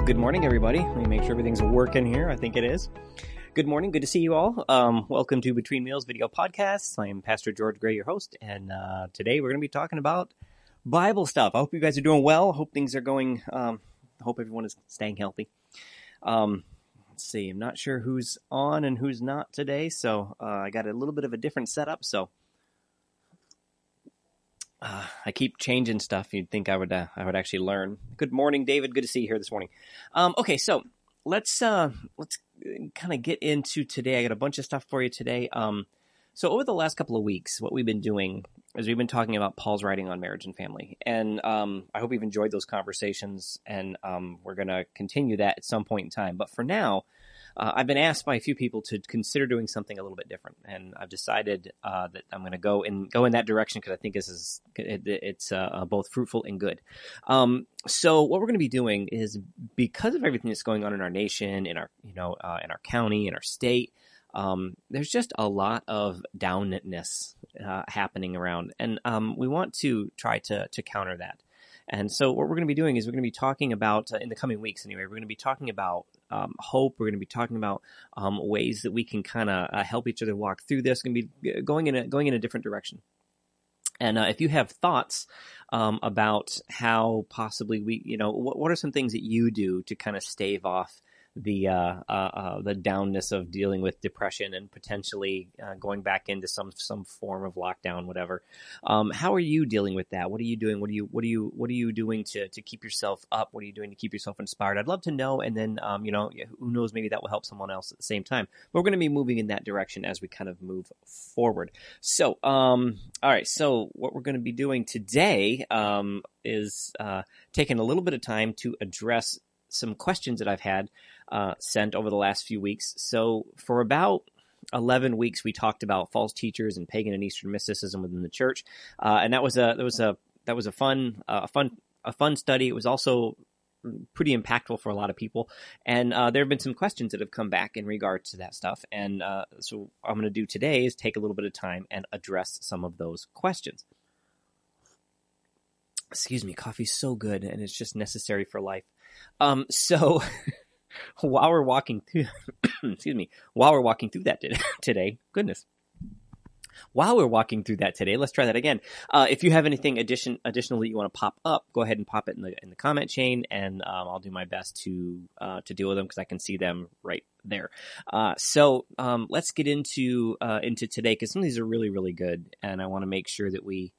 Well, good morning, everybody. Let me make sure everything's working here. I think it is. Good morning. Good to see you all. Um, welcome to Between Meals Video Podcast. I am Pastor George Gray, your host, and uh, today we're going to be talking about Bible stuff. I hope you guys are doing well. Hope things are going. Um, hope everyone is staying healthy. Um, let's see. I'm not sure who's on and who's not today, so uh, I got a little bit of a different setup. So uh, I keep changing stuff. You'd think I would uh, I would actually learn. Good morning, David. Good to see you here this morning. Um, okay, so let's uh, let's kind of get into today. I got a bunch of stuff for you today. Um, so over the last couple of weeks, what we've been doing is we've been talking about Paul's writing on marriage and family, and um, I hope you've enjoyed those conversations. And um, we're going to continue that at some point in time. But for now, uh, I've been asked by a few people to consider doing something a little bit different, and I've decided uh, that I'm going to go in go in that direction because I think this is it, it's uh, both fruitful and good. Um, so what we're going to be doing is because of everything that's going on in our nation, in our you know uh, in our county, in our state. Um, there's just a lot of downness uh, happening around, and um, we want to try to to counter that. And so, what we're going to be doing is we're going to be talking about, uh, in the coming weeks anyway, we're going to be talking about um, hope. We're going to be talking about um, ways that we can kind of uh, help each other walk through this. Going to be uh, going in a going in a different direction. And uh, if you have thoughts um, about how possibly we, you know, what, what are some things that you do to kind of stave off the uh, uh, uh, the downness of dealing with depression and potentially uh, going back into some some form of lockdown, whatever. Um, how are you dealing with that? What are you doing? What are you what are you what are you doing to to keep yourself up? What are you doing to keep yourself inspired? I'd love to know, and then um, you know who knows maybe that will help someone else at the same time. But we're going to be moving in that direction as we kind of move forward. So, um, all right. So what we're going to be doing today um, is uh, taking a little bit of time to address some questions that I've had uh, sent over the last few weeks. So for about 11 weeks, we talked about false teachers and pagan and Eastern mysticism within the church, uh, and that was a that was a that was a fun uh, a fun a fun study. It was also pretty impactful for a lot of people, and uh, there have been some questions that have come back in regard to that stuff. And uh, so, I'm going to do today is take a little bit of time and address some of those questions. Excuse me, coffee's so good, and it's just necessary for life. Um, so while we're walking through, excuse me, while we're walking through that today, goodness, while we're walking through that today, let's try that again. Uh, if you have anything addition additional that you want to pop up, go ahead and pop it in the in the comment chain, and um, I'll do my best to uh, to deal with them because I can see them right there. Uh, so um, let's get into uh, into today because some of these are really really good, and I want to make sure that we.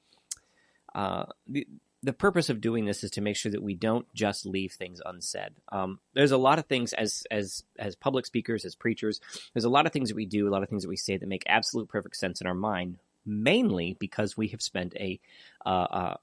Uh, the, the purpose of doing this is to make sure that we don't just leave things unsaid. Um, there's a lot of things as as as public speakers, as preachers. There's a lot of things that we do, a lot of things that we say that make absolute perfect sense in our mind, mainly because we have spent a uh, uh,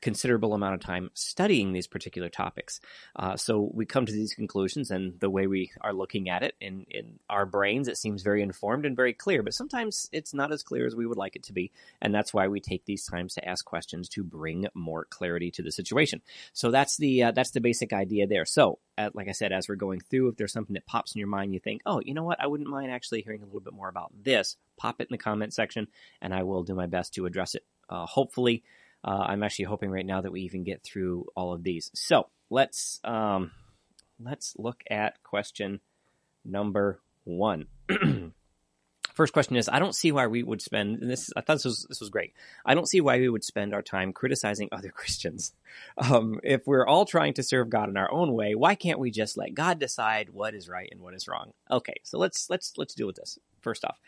considerable amount of time studying these particular topics. Uh, so we come to these conclusions, and the way we are looking at it in, in our brains, it seems very informed and very clear, but sometimes it's not as clear as we would like it to be. And that's why we take these times to ask questions to bring more clarity to the situation. So that's the, uh, that's the basic idea there. So, uh, like I said, as we're going through, if there's something that pops in your mind, you think, oh, you know what, I wouldn't mind actually hearing a little bit more about this, pop it in the comment section, and I will do my best to address it. Uh, hopefully, uh, I'm actually hoping right now that we even get through all of these. So let's um, let's look at question number one. First question is: I don't see why we would spend. this I thought this was this was great. I don't see why we would spend our time criticizing other Christians. Um, if we're all trying to serve God in our own way, why can't we just let God decide what is right and what is wrong? Okay, so let's let's let's deal with this first off,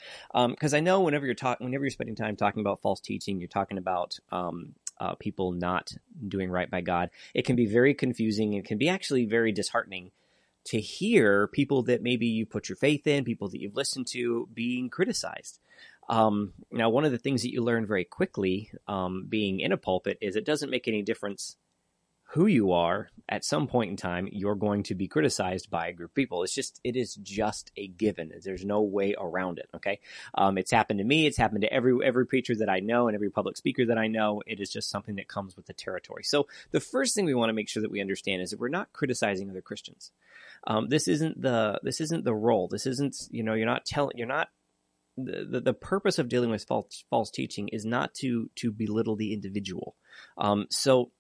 because um, I know whenever you're talking, whenever you're spending time talking about false teaching, you're talking about um, uh, people not doing right by God. It can be very confusing. It can be actually very disheartening to hear people that maybe you put your faith in, people that you've listened to, being criticized. Um, now, one of the things that you learn very quickly, um, being in a pulpit, is it doesn't make any difference who you are, at some point in time, you're going to be criticized by a group of people. It's just, it is just a given. There's no way around it. Okay. Um, it's happened to me. It's happened to every, every preacher that I know and every public speaker that I know. It is just something that comes with the territory. So the first thing we want to make sure that we understand is that we're not criticizing other Christians. Um, this isn't the, this isn't the role. This isn't, you know, you're not telling, you're not the, the, the, purpose of dealing with false false teaching is not to to belittle the individual. Um, so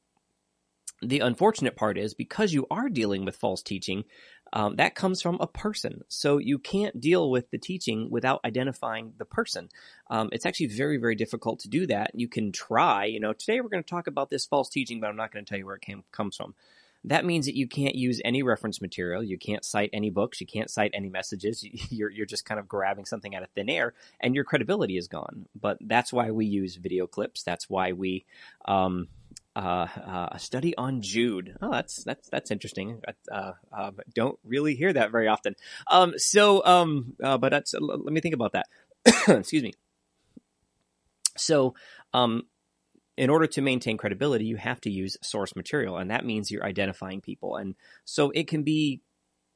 the unfortunate part is because you are dealing with false teaching, um, that comes from a person. So you can't deal with the teaching without identifying the person. Um, it's actually very, very difficult to do that. You can try, you know, today we're going to talk about this false teaching, but I'm not going to tell you where it came, comes from. That means that you can't use any reference material. You can't cite any books. You can't cite any messages. You're, you're just kind of grabbing something out of thin air and your credibility is gone. But that's why we use video clips. That's why we, um, uh, uh, a study on Jude. Oh, that's that's that's interesting. Uh, uh don't really hear that very often. Um, so, um, uh, but that's let me think about that. Excuse me. So, um, in order to maintain credibility, you have to use source material, and that means you're identifying people. And so it can be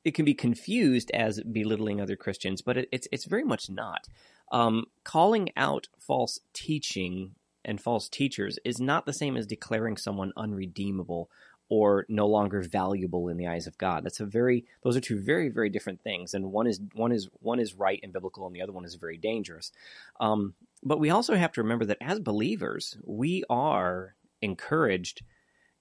it can be confused as belittling other Christians, but it, it's it's very much not. Um, calling out false teaching and false teachers is not the same as declaring someone unredeemable or no longer valuable in the eyes of God. That's a very those are two very very different things, and one is one is one is right and biblical, and the other one is very dangerous. Um, but we also have to remember that as believers, we are encouraged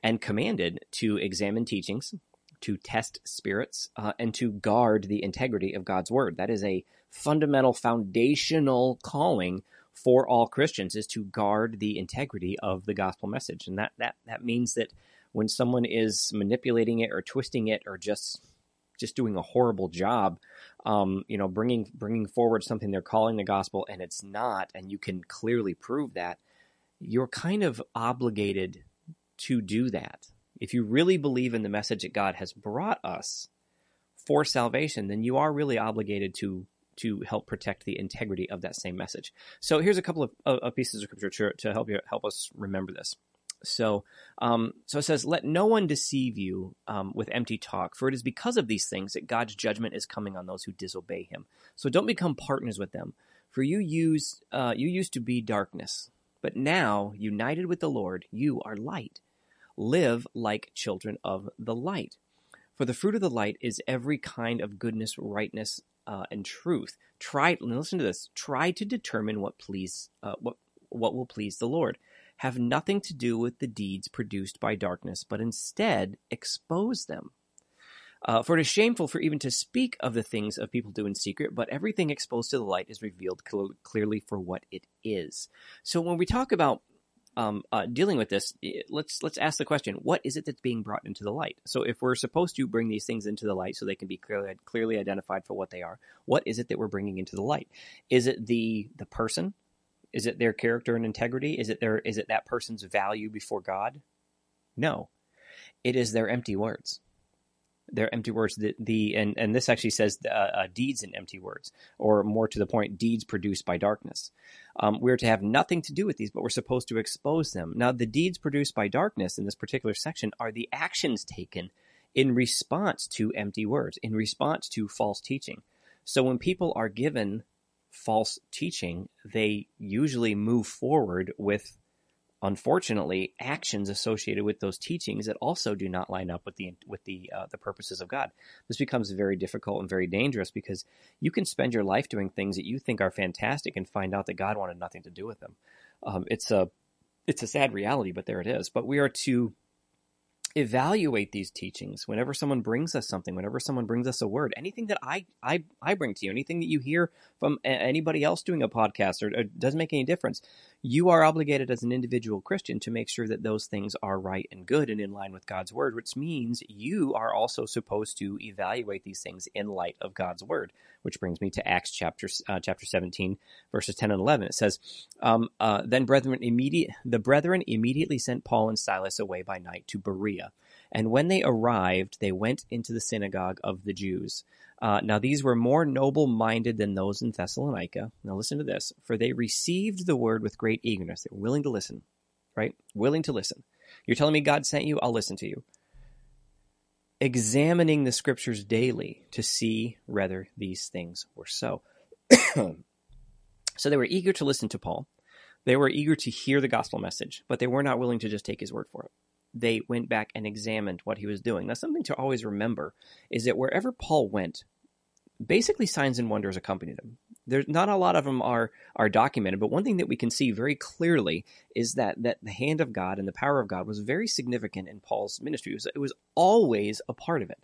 and commanded to examine teachings, to test spirits, uh, and to guard the integrity of God's word. That is a fundamental, foundational calling for all Christians is to guard the integrity of the gospel message. And that, that, that means that when someone is manipulating it or twisting it or just just doing a horrible job, um, you know, bringing bringing forward something they're calling the gospel and it's not, and you can clearly prove that, you're kind of obligated to do that. If you really believe in the message that God has brought us for salvation, then you are really obligated to to help protect the integrity of that same message. So here's a couple of, of pieces of scripture to, help you help us remember this. So, um, so it says, "Let no one deceive you um, with empty talk, for it is because of these things that God's judgment is coming on those who disobey Him. So don't become partners with them, for you used uh, you used to be darkness, but now united with the Lord, you are light. Live like children of the light. For the fruit of the light is every kind of goodness, rightness, uh, and truth. Try listen to this. Try to determine what please uh, what what will please the Lord. Have nothing to do with the deeds produced by darkness, but instead expose them. Uh, for it is shameful for even to speak of the things of people do in secret, but everything exposed to the light is revealed cl- clearly for what it is. So when we talk about um, uh, dealing with this, let's let's ask the question: What is it that's being brought into the light? So, if we're supposed to bring these things into the light so they can be clearly clearly identified for what they are, what is it that we're bringing into the light? Is it the the person? Is it their character and integrity? Is it their is it that person's value before God? No, it is their empty words their empty words. The, the and and this actually says uh, uh, deeds in empty words, or more to the point, deeds produced by darkness. Um, we're to have nothing to do with these, but we're supposed to expose them. Now, the deeds produced by darkness in this particular section are the actions taken in response to empty words, in response to false teaching. So when people are given false teaching, they usually move forward with unfortunately actions associated with those teachings that also do not line up with the with the uh, the purposes of God. This becomes very difficult and very dangerous because you can spend your life doing things that you think are fantastic and find out that God wanted nothing to do with them. Um, it's a it's a sad reality, but there it is. But we are to evaluate these teachings whenever someone brings us something whenever someone brings us a word. Anything that i i, I bring to you anything that you hear from anybody else doing a podcast or, or doesn't make any difference you are obligated as an individual christian to make sure that those things are right and good and in line with god's word which means you are also supposed to evaluate these things in light of god's word which brings me to acts chapter uh, chapter 17 verses 10 and 11 it says um, uh, then brethren immediate the brethren immediately sent paul and silas away by night to berea and when they arrived, they went into the synagogue of the Jews. Uh, now, these were more noble minded than those in Thessalonica. Now, listen to this. For they received the word with great eagerness. They were willing to listen, right? Willing to listen. You're telling me God sent you? I'll listen to you. Examining the scriptures daily to see whether these things were so. so they were eager to listen to Paul. They were eager to hear the gospel message, but they were not willing to just take his word for it they went back and examined what he was doing. Now, something to always remember is that wherever Paul went, basically signs and wonders accompanied him. there's not a lot of them are are documented, but one thing that we can see very clearly is that that the hand of God and the power of God was very significant in Paul's ministry. It was, it was always a part of it.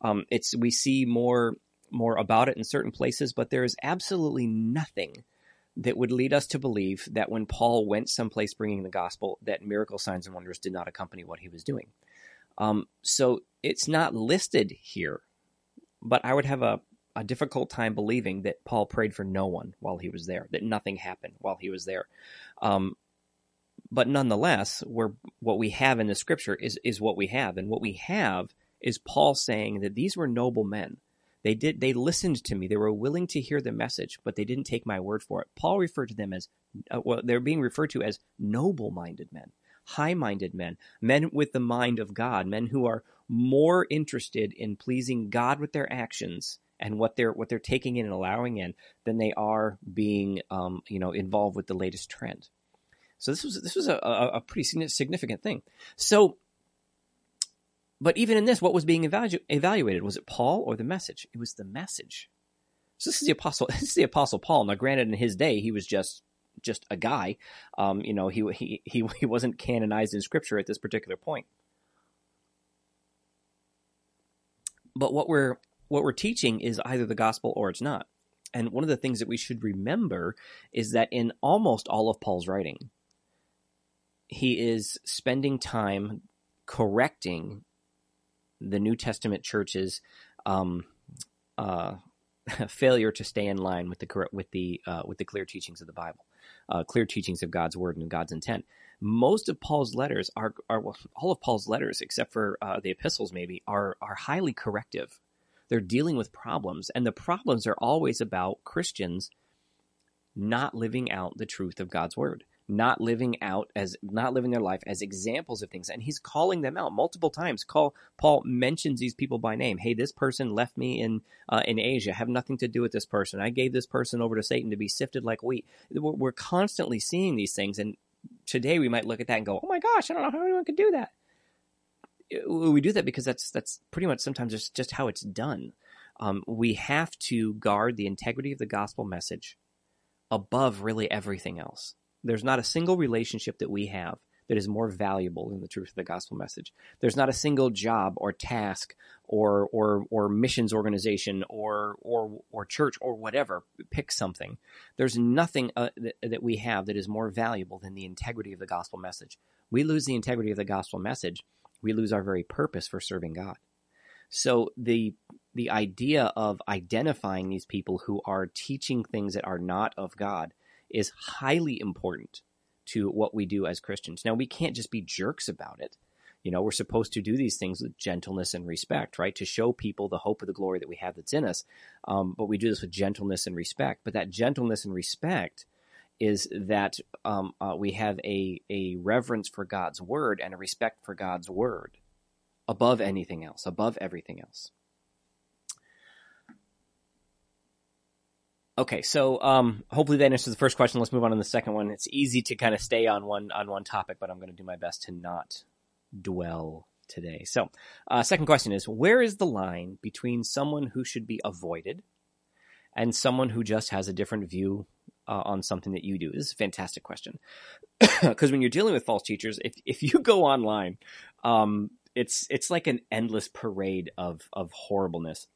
Um, it's we see more more about it in certain places, but there is absolutely nothing that would lead us to believe that when Paul went someplace bringing the gospel, that miracle signs and wonders did not accompany what he was doing. Um, so it's not listed here, but I would have a, a difficult time believing that Paul prayed for no one while he was there, that nothing happened while he was there. Um, but nonetheless, we're, what we have in the scripture is, is what we have. And what we have is Paul saying that these were noble men they did they listened to me. They were willing to hear the message, but they didn't take my word for it. Paul referred to them as uh, well, they're being referred to as noble-minded men, high-minded men, men with the mind of God, men who are more interested in pleasing God with their actions and what they're what they're taking in and allowing in than they are being um, you know involved with the latest trend. So this was this was a, a, a pretty significant thing. So but even in this, what was being evalu- evaluated? Was it Paul or the message? It was the message. So this is the apostle. This is the apostle Paul. Now, granted, in his day, he was just just a guy. Um, you know, he he he he wasn't canonized in Scripture at this particular point. But what we're what we're teaching is either the gospel or it's not. And one of the things that we should remember is that in almost all of Paul's writing, he is spending time correcting the New Testament church's um, uh, failure to stay in line with the with the uh, with the clear teachings of the Bible, uh, clear teachings of God's word and God's intent. Most of Paul's letters are, are well, all of Paul's letters, except for uh, the epistles, maybe are are highly corrective. They're dealing with problems, and the problems are always about Christians not living out the truth of God's word not living out as not living their life as examples of things. And he's calling them out multiple times. Call paul mentions these people by name. Hey this person left me in uh, in asia. Have nothing to do with this person. I gave this person over to satan to be sifted like wheat. We're, constantly seeing these things. And today we might look at that and go oh my gosh i don't know how anyone could do that. We do that because that's that's pretty much sometimes just just how it's done. Um, we have to guard the integrity of the gospel message above really everything else there's not a single relationship that we have that is more valuable than the truth of the gospel message. There's not a single job or task or or or missions organization or or or church or whatever. Pick something. There's nothing uh, that, that we have that is more valuable than the integrity of the gospel message. We lose the integrity of the gospel message, we lose our very purpose for serving God. So the the idea of identifying these people who are teaching things that are not of God is highly important to what we do as Christians. Now, we can't just be jerks about it. You know, we're supposed to do these things with gentleness and respect, right? To show people the hope of the glory that we have that's in us. Um, but we do this with gentleness and respect. But that gentleness and respect is that um, uh, we have a, a reverence for God's word and a respect for God's word above anything else, above everything else. Okay, so um, hopefully that answers the first question. Let's move on to the second one. It's easy to kind of stay on one on one topic, but I'm going to do my best to not dwell today. So, uh, second question is: Where is the line between someone who should be avoided and someone who just has a different view uh, on something that you do? This is a fantastic question because when you're dealing with false teachers, if if you go online, um, it's it's like an endless parade of of horribleness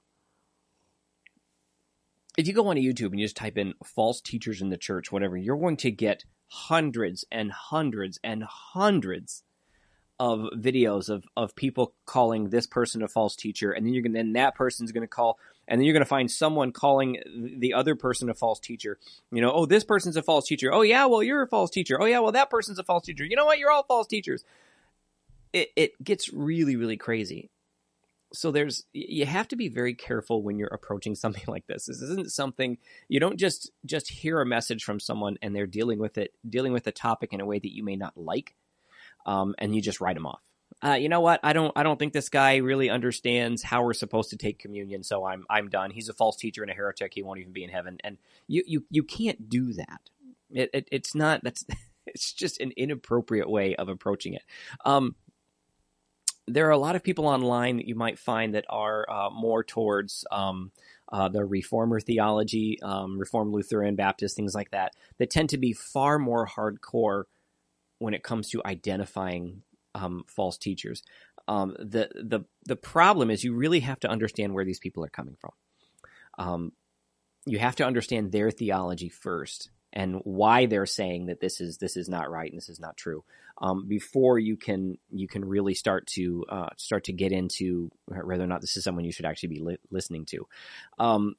if you go onto YouTube and you just type in false teachers in the church, whatever, you're going to get hundreds and hundreds and hundreds of videos of, of people calling this person a false teacher, and then you're gonna then that person's gonna call, and then you're gonna find someone calling the other person a false teacher. You know, oh this person's a false teacher. Oh yeah, well you're a false teacher. Oh yeah, well that person's a false teacher. You know what? You're all false teachers. It it gets really really crazy, so there's you have to be very careful when you're approaching something like this. This isn't something you don't just just hear a message from someone and they're dealing with it dealing with a topic in a way that you may not like um, and you just write them off. Uh, you know what? I don't i don't think this guy really understands how we're supposed to take communion so i'm i'm done. He's a false teacher and a heretic. He won't even be in heaven. And you you you can't do that. It, it it's not that's it's just an inappropriate way of approaching it. Um, there are a lot of people online that you might find that are uh, more towards um, uh, the reformer theology, um, reformed Lutheran, Baptist, things like that, that tend to be far more hardcore when it comes to identifying um, false teachers. Um, the the the problem is you really have to understand where these people are coming from. Um, you have to understand their theology first and why they're saying that this is this is not right and this is not true um, before you can you can really start to uh, start to get into whether or not this is someone you should actually be li- listening to. Um,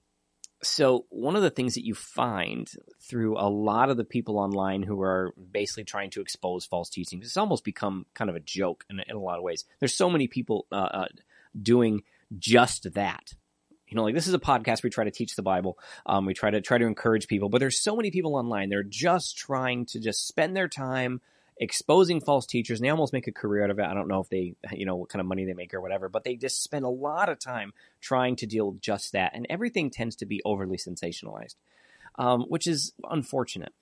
so one of the things that you find through a lot of the people online who are basically trying to expose false teachings, it's almost become kind of a joke in, in a lot of ways. There's so many people uh, uh, doing just that. You know, like this is a podcast. We try to teach the Bible. Um, we try to try to encourage people, but there's so many people online. They're just trying to just spend their time exposing false teachers, and they almost make a career out of it. I don't know if they, you know, what kind of money they make or whatever, but they just spend a lot of time trying to deal with just that, and everything tends to be overly sensationalized, um, which is unfortunate.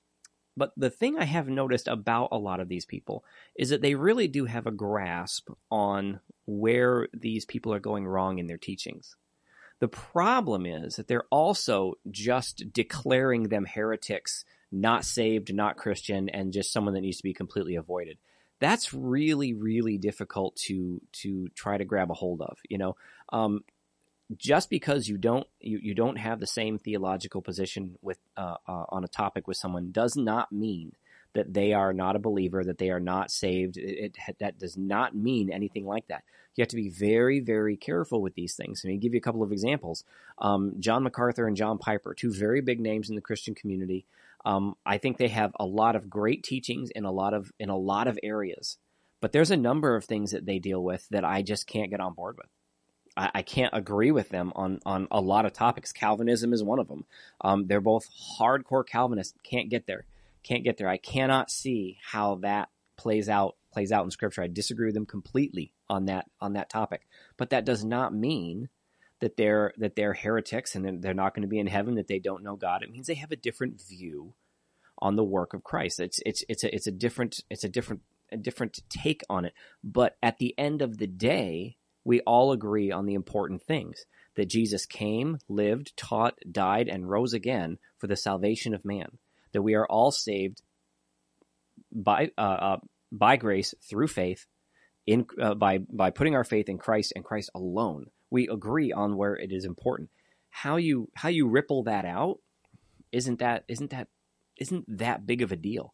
But the thing I have noticed about a lot of these people is that they really do have a grasp on where these people are going wrong in their teachings. The problem is that they're also just declaring them heretics, not saved, not Christian, and just someone that needs to be completely avoided. That's really, really difficult to to try to grab a hold of. You know, um, just because you don't you, you don't have the same theological position with uh, uh, on a topic with someone does not mean that they are not a believer, that they are not saved. It, it, that does not mean anything like that. You have to be very, very careful with these things. I mean, give you a couple of examples. Um, John MacArthur and John Piper, two very big names in the Christian community. Um, I think they have a lot of great teachings in a lot of in a lot of areas, but there's a number of things that they deal with that I just can't get on board with. I, I can't agree with them on on a lot of topics. Calvinism is one of them. Um, they're both hardcore Calvinists. Can't get there can't get there. I cannot see how that plays out plays out in scripture. I disagree with them completely on that on that topic. But that does not mean that they're that they're heretics and they're not going to be in heaven that they don't know God. It means they have a different view on the work of Christ. It's it's it's a it's a different it's a different a different take on it. But at the end of the day, we all agree on the important things that Jesus came, lived, taught, died, and rose again for the salvation of man that we are all saved by uh, uh, by grace through faith in uh, by by putting our faith in Christ and Christ alone. We agree on where it is important. How you how you ripple that out isn't that isn't that isn't that big of a deal.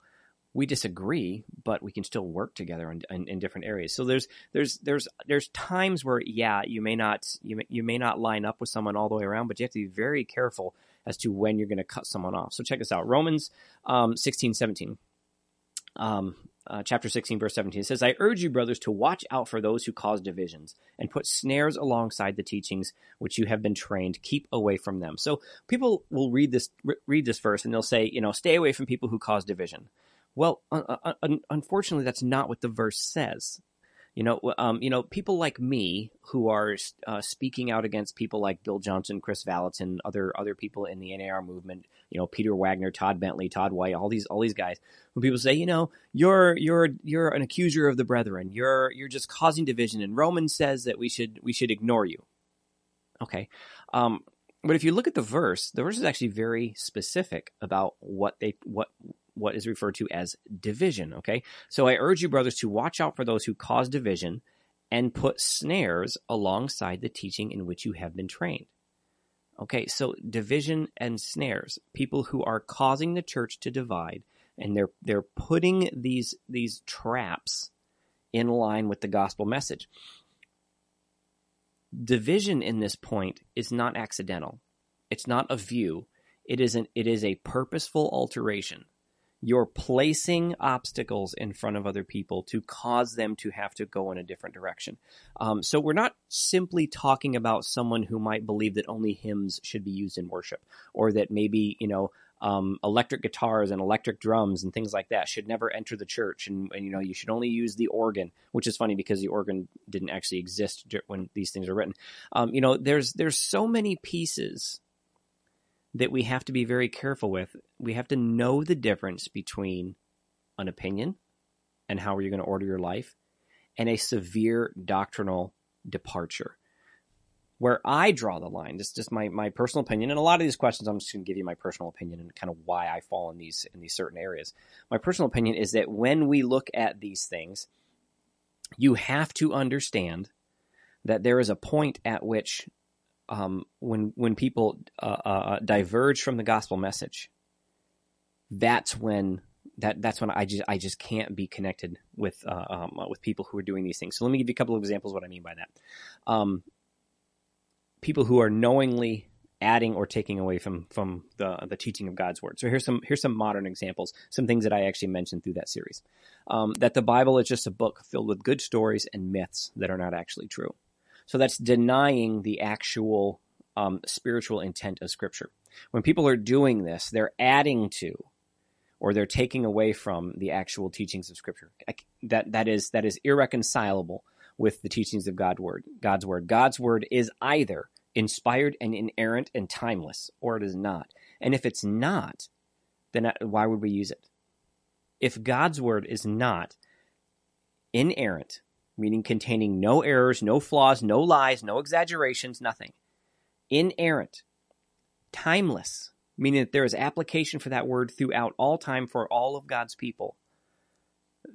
We disagree, but we can still work together in, in, in different areas. So there's there's there's there's times where yeah you may not you may, you may not line up with someone all the way around, but you have to be very careful as to when you're going to cut someone off. So check this out Romans um, 16, 17. Um, uh, chapter 16, verse 17. It says, I urge you, brothers, to watch out for those who cause divisions and put snares alongside the teachings which you have been trained. Keep away from them. So people will read this, read this verse and they'll say, you know, stay away from people who cause division. Well, uh, uh, unfortunately, that's not what the verse says. You know, um, you know, people like me who are uh, speaking out against people like Bill Johnson, Kris Vallotton, other other people in the NAR movement. You know, Peter Wagner, Todd Bentley, Todd White, all these all these guys. When people say, you know, you're you're you're an accuser of the brethren, you're you're just causing division, and Romans says that we should we should ignore you. Okay, um, but if you look at the verse, the verse is actually very specific about what they what what is referred to as division. Okay. So I urge you, brothers, to watch out for those who cause division and put snares alongside the teaching in which you have been trained. Okay. So division and snares, people who are causing the church to divide and they're, they're putting these, these traps in line with the gospel message. Division in this point is not accidental. It's not a view. It is an, it is a purposeful alteration you're placing obstacles in front of other people to cause them to have to go in a different direction. Um, so we're not simply talking about someone who might believe that only hymns should be used in worship, or that maybe you know um, electric guitars and electric drums and things like that should never enter the church, and, and, you know you should only use the organ, which is funny because the organ didn't actually exist when these things are written. Um, you know, there's there's so many pieces that we have to be very careful with. We have to know the difference between an opinion and how you're you going to order your life and a severe doctrinal departure. where I draw the line. This is just my, my personal opinion. And a lot of these questions, I'm just going to give you my personal opinion and kind of why I fall in these in these certain areas. My personal opinion is that when we look at these things, you have to understand that there is a point at which um, when when people uh, uh, diverge from the gospel message, that's when that that's when I just I just can't be connected with uh, um, with people who are doing these things. So let me give you a couple of examples of what I mean by that. Um, people who are knowingly adding or taking away from from the the teaching of God's word. So here's some here's some modern examples, some things that I actually mentioned through that series. Um, that the Bible is just a book filled with good stories and myths that are not actually true. So that's denying the actual um, spiritual intent of Scripture. When people are doing this, they're adding to or they're taking away from the actual teachings of Scripture. That that is that is irreconcilable with the teachings of God's word. God's word. God's word is either inspired and inerrant and timeless, or it is not. And if it's not, then why would we use it? If God's word is not inerrant, meaning containing no errors, no flaws, no lies, no exaggerations, nothing, inerrant, timeless, meaning that there is application for that word throughout all time for all of God's people,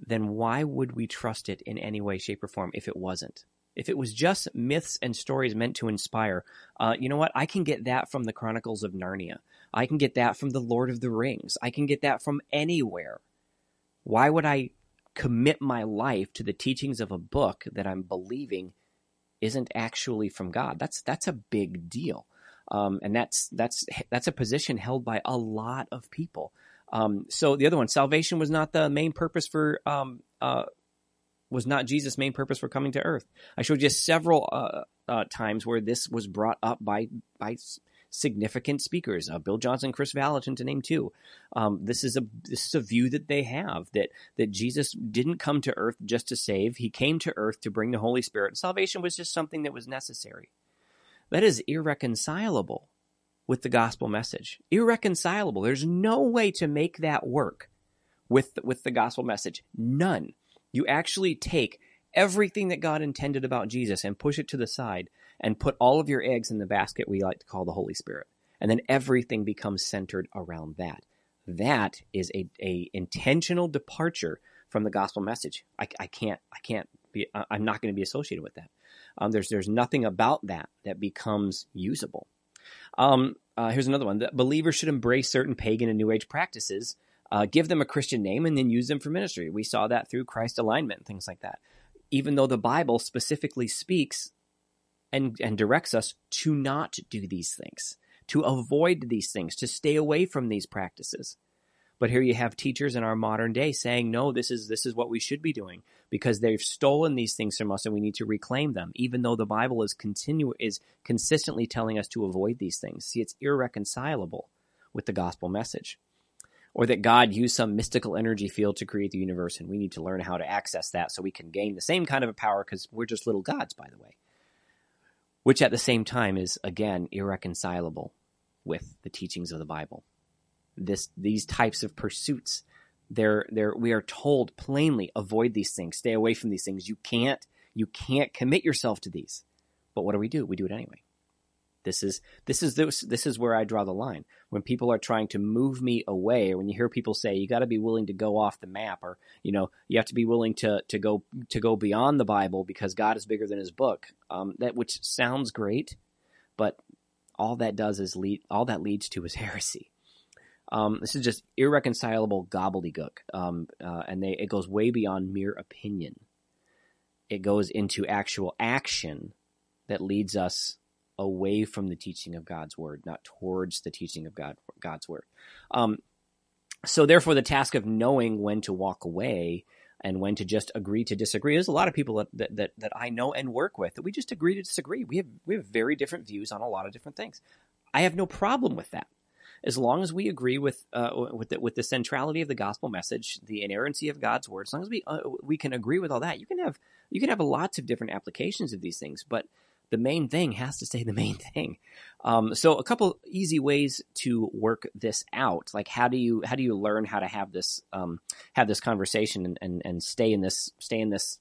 then why would we trust it in any way, shape, or form if it wasn't? If it was just myths and stories meant to inspire, uh, you know what? I can get that from the Chronicles of Narnia. I can get that from the Lord of the Rings. I can get that from anywhere. Why would I commit my life to the teachings of a book that I'm believing isn't actually from God? That's that's a big deal. Um, and that's that's that's a position held by a lot of people. Um, so the other one, salvation was not the main purpose for um, uh, was not Jesus' main purpose for coming to earth. I showed you several uh, uh, times where this was brought up by by significant speakers, uh, Bill Johnson, Kris Vallotton, to name two. Um, this is a this is a view that they have that that Jesus didn't come to earth just to save; he came to earth to bring the Holy Spirit. Salvation was just something that was necessary. That is irreconcilable with the gospel message. Irreconcilable. There's no way to make that work with with the gospel message. None. You actually take everything that God intended about Jesus and push it to the side and put all of your eggs in the basket we like to call the Holy Spirit. And then everything becomes centered around that. That is a, a intentional departure from the gospel message. I, I can't I can't be I'm not going to be associated with that. Um, there's there's nothing about that that becomes usable. Um, uh, here's another one: that believers should embrace certain pagan and New Age practices, uh, give them a Christian name, and then use them for ministry. We saw that through Christalignment and things like that. Even though the Bible specifically speaks and and directs us to not do these things, to avoid these things, to stay away from these practices. But here you have teachers in our modern day saying, no, this is this is what we should be doing because they've stolen these things from us and we need to reclaim them, even though the Bible is continue is consistently telling us to avoid these things. See, it's irreconcilable with the gospel message. Or that God used some mystical energy field to create the universe, and we need to learn how to access that so we can gain the same kind of a power because we're just little gods, by the way. Which at the same time is, again, irreconcilable with the teachings of the Bible this these types of pursuits. They're, they're, we are told plainly avoid these things, stay away from these things. You can't you can't commit yourself to these. But what do we do? We do it anyway. This is this is this this is where I draw the line. When people are trying to move me away, or when you hear people say you got to be willing to go off the map, or you know you have to be willing to to go to go beyond the Bible because God is bigger than His book. Um, that which sounds great, but all that does is lead all that leads to is heresy. Um, this is just irreconcilable gobbledygook, um, uh, and they, it goes way beyond mere opinion. It goes into actual action that leads us away from the teaching of God's word, not towards the teaching of God God's word. Um, so, therefore, the task of knowing when to walk away and when to just agree to disagree. There's a lot of people that, that, that, I know and work with that we just agree to disagree. We have we have very different views on a lot of different things. I have no problem with that as long as we agree with uh, with the, with the centrality of the gospel message, the inerrancy of God's word, as long as we uh, we can agree with all that, you can have you can have lots of different applications of these things, but the main thing has to stay the main thing. Um, so a couple easy ways to work this out, like how do you how do you learn how to have this um, have this conversation and, and, and stay in this stay in this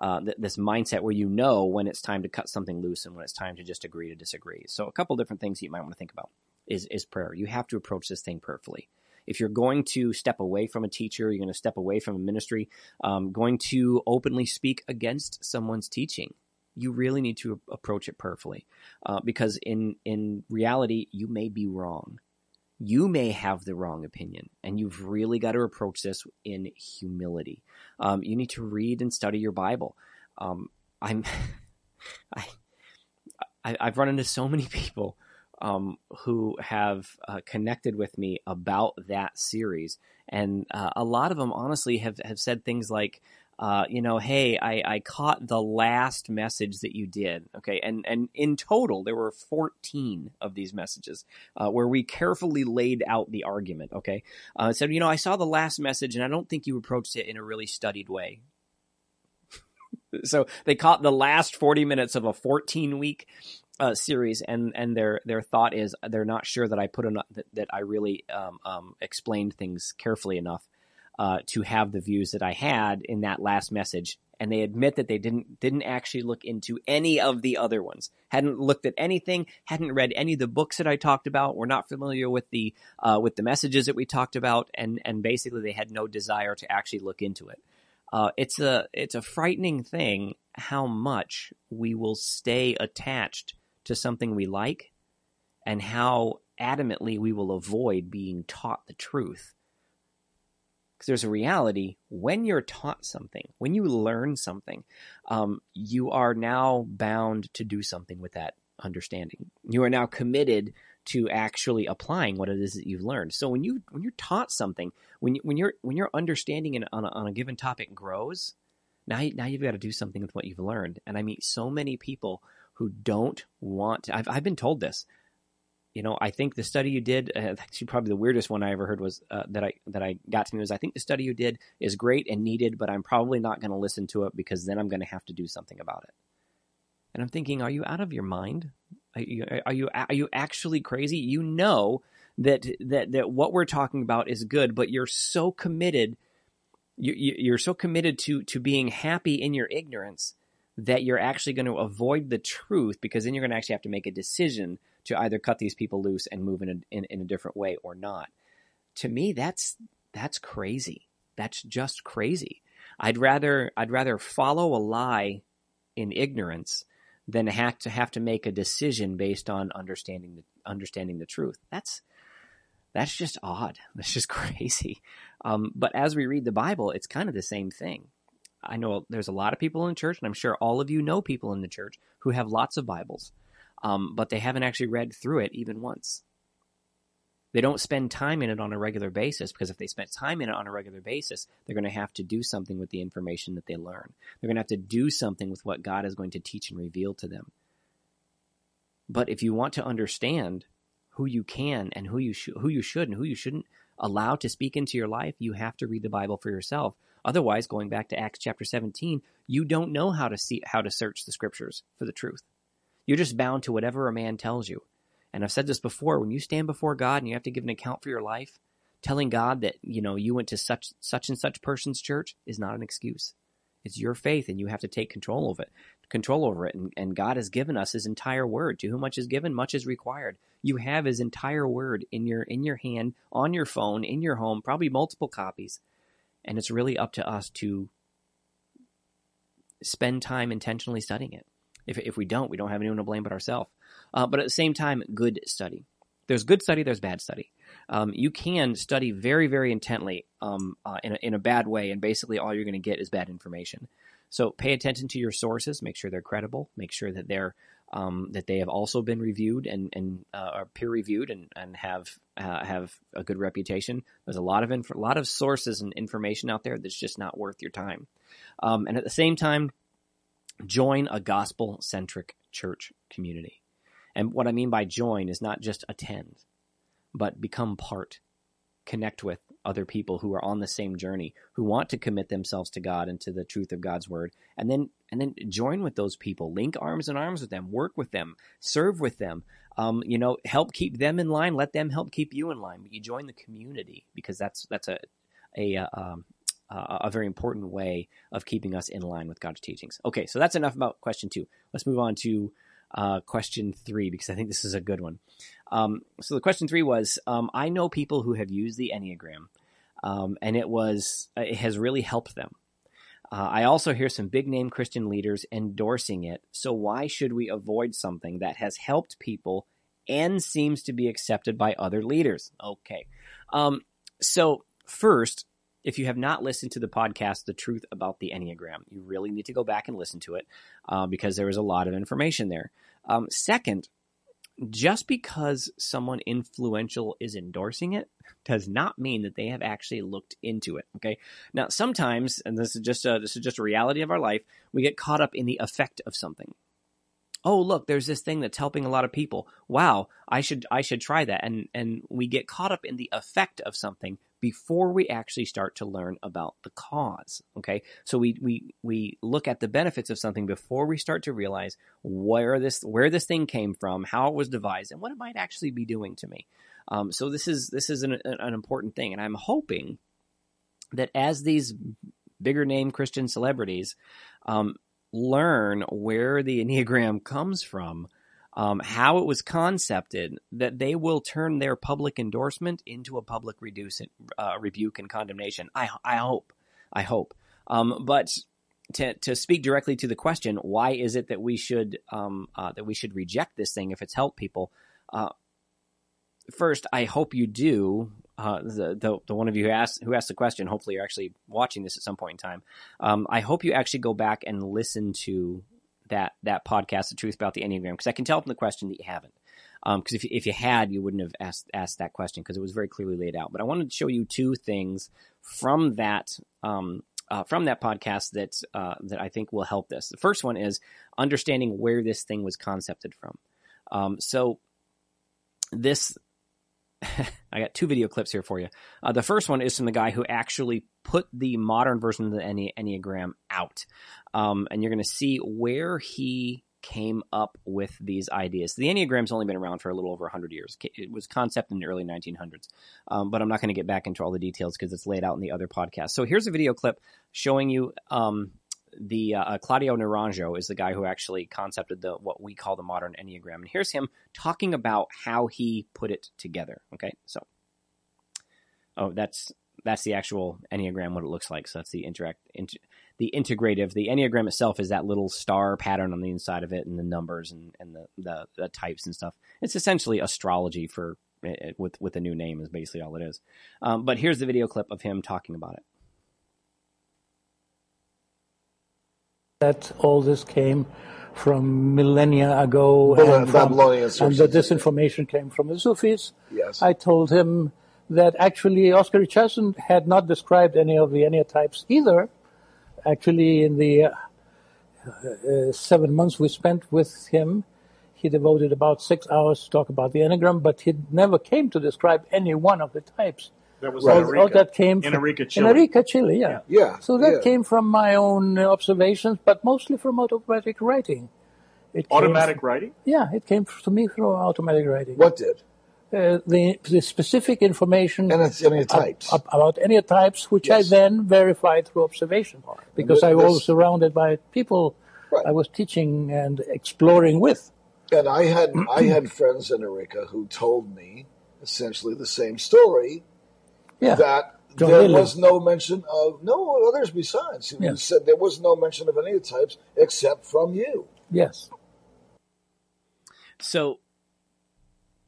uh, th- this mindset where you know when it's time to cut something loose and when it's time to just agree to disagree. So a couple different things you might want to think about is is prayer. You have to approach this thing prayerfully. If you're going to step away from a teacher, you're going to step away from a ministry, um, going to openly speak against someone's teaching, you really need to approach it prayerfully, uh, because in in reality, you may be wrong. You may have the wrong opinion, and you've really got to approach this in humility. Um, you need to read and study your Bible. Um, I'm, I, I, I've run into so many people um, who have uh, connected with me about that series, and uh, a lot of them honestly have have said things like. Uh, you know, hey, I, I caught the last message that you did. Okay. And, and in total, there were 14 of these messages, uh, where we carefully laid out the argument. Okay. Uh, said, you know, I saw the last message and I don't think you approached it in a really studied way. so they caught the last 40 minutes of a 14 week uh, series, and and their their thought is they're not sure that I put enough that, that I really um, um, explained things carefully enough uh, to have the views that I had in that last message. And they admit that they didn't didn't actually look into any of the other ones, hadn't looked at anything, hadn't read any of the books that I talked about, were not familiar with the uh, with the messages that we talked about, and and basically they had no desire to actually look into it. Uh, it's a it's a frightening thing how much we will stay attached to something we like and how adamantly we will avoid being taught the truth. Because there's a reality when you're taught something, when you learn something, um, you are now bound to do something with that understanding. You are now committed to actually applying what it is that you've learned. So when you when you're taught something, when you, when you're when your understanding in, on, a, on a given topic grows, now now you've got to do something with what you've learned. And I meet so many people who don't want to. I've, I've been told this. You know, I think the study you did, uh, actually probably the weirdest one I ever heard was uh, that I that I got to me was I think the study you did is great and needed, but I'm probably not going to listen to it because then I'm going to have to do something about it. And I'm thinking, are you out of your mind? Are you are you are you actually crazy? You know that that that what we're talking about is good, but you're so committed. You, you're so committed to to being happy in your ignorance that you're actually going to avoid the truth because then you're going to actually have to make a decision to either cut these people loose and move in a, in, in a different way or not. To me, that's that's crazy. That's just crazy. I'd rather I'd rather follow a lie in ignorance than have to have to make a decision based on understanding the understanding the truth. That's that's just odd. That's just crazy. Um, but as we read the Bible, it's kind of the same thing. I know there's a lot of people in church, and I'm sure all of you know people in the church who have lots of Bibles, um, but they haven't actually read through it even once. They don't spend time in it on a regular basis because if they spent time in it on a regular basis, they're going to have to do something with the information that they learn. They're going to have to do something with what God is going to teach and reveal to them. But if you want to understand who you can and who you sh- who you should and who you shouldn't allow to speak into your life, you have to read the Bible for yourself Otherwise, going back to Acts chapter 17, you don't know how to see how to search the scriptures for the truth. You're just bound to whatever a man tells you. And I've said this before, when you stand before God and you have to give an account for your life, telling God that, you know, you went to such such and such person's church is not an excuse. It's your faith and you have to take control of it, control over it. And, and God has given us his entire word. To whom much is given, much is required. You have his entire word in your in your hand, on your phone, in your home, probably multiple copies and it's really up to us to spend time intentionally studying it. If, if we don't, we don't have anyone to blame but ourselves. Uh, but at the same time, good study. There's good study, there's bad study. Um, you can study very, very intently um, uh, in, a, in a bad way, and basically all you're going to get is bad information. So pay attention to your sources, make sure they're credible, make sure that they're um, that they have also been reviewed and, and uh, are peer reviewed and, and have uh, have a good reputation. There's a lot of inf- lot of sources and information out there that's just not worth your time. Um, and at the same time, join a gospel centric church community. And what I mean by join is not just attend, but become part, connect with, other people who are on the same journey who want to commit themselves to God and to the truth of God's word and then and then join with those people. Link arms and arms with them work with them serve with them. Um, you know help keep them in line let them help keep you in line. But you join the community because that's that's a a, uh, um, uh, a very important way of keeping us in line with God's teachings. Okay, so that's enough about question two. Let's move on to uh, question three because I think this is a good one. Um, so the question three was: um, I know people who have used the Enneagram, um, and it was it has really helped them. Uh, I also hear some big name Christian leaders endorsing it. So why should we avoid something that has helped people and seems to be accepted by other leaders? Okay, um, so first, if you have not listened to the podcast, The Truth About the Enneagram, you really need to go back and listen to it uh, because there was a lot of information there. Um, second, just because someone influential is endorsing it does not mean that they have actually looked into it. Okay. Now, sometimes, and this is just a, this is just a reality of our life, we get caught up in the effect of something oh look there's this thing that's helping a lot of people wow i should i should try that and and we get caught up in the effect of something before we actually start to learn about the cause okay? So we we we look at the benefits of something before we start to realize where this where this thing came from how it was devised and what it might actually be doing to me. Um, so this is this is an, an important thing and i'm hoping that as these bigger name christian celebrities um, learn where the Enneagram comes from, um, how it was concepted, that they will turn their public endorsement into a public reduce, uh, rebuke and condemnation. I, I hope. I hope. Um, but to, to speak directly to the question, why is it that we should um, uh, that we should reject this thing if it's helped people? Uh, first, I hope you do uh, the, the, the one of you who asked who asked the question. Hopefully, you're actually watching this at some point in time. Um, I hope you actually go back and listen to that that podcast, "The Truth About the Enneagram," because I can tell from the question that you haven't. Because um, if if you had, you wouldn't have asked asked that question because it was very clearly laid out. But I wanted to show you two things from that um, uh, from that podcast that uh, that I think will help this. The first one is understanding where this thing was concepted from. Um, so this I got two video clips here for you. Uh, the first one is from the guy who actually put the modern version of the Enne- Enneagram out. Um, and you're going to see where he came up with these ideas. The Enneagram's only been around for a little over 100 years. It was concept in the early 1900s. Um, but I'm not going to get back into all the details because it's laid out in the other podcast. So here's a video clip showing you um, the uh, Claudio Naranjo is the guy who actually concepted the what we call the modern Enneagram, and here's him talking about how he put it together. Okay, so oh, that's that's the actual Enneagram, what it looks like. So that's the interact, int- the integrative. The Enneagram itself is that little star pattern on the inside of it, and the numbers and and the the, the types and stuff. It's essentially astrology for eh, eh, with with a new name is basically all it is. Um, but here's the video clip of him talking about it. that all this came from millennia ago uh, and, from, and that this information came from the Sufis. Yes. I told him that actually Oscar Richardson had not described any of the Enneatypes either. Actually, in the uh, uh, seven months we spent with him, he devoted about six hours to talk about the Enneagram, but he never came to describe any one of the types. That was right. That came from, in Arica, Chile. In Arica, Chile, yeah. Yeah. So that yeah. came from my own observations, but mostly from automatic writing. It automatic writing? Yeah, it came to me through automatic writing. What did? Uh, the, the specific information and it's enneatypes ab, about enneatypes, which yes. I then verified through observation, because I was surrounded by people right. I was teaching and exploring with. And I had I had friends in Arica who told me essentially the same story, yeah. that John there was no mention of no others besides. He said there was no mention of any types except from you. Yes. So,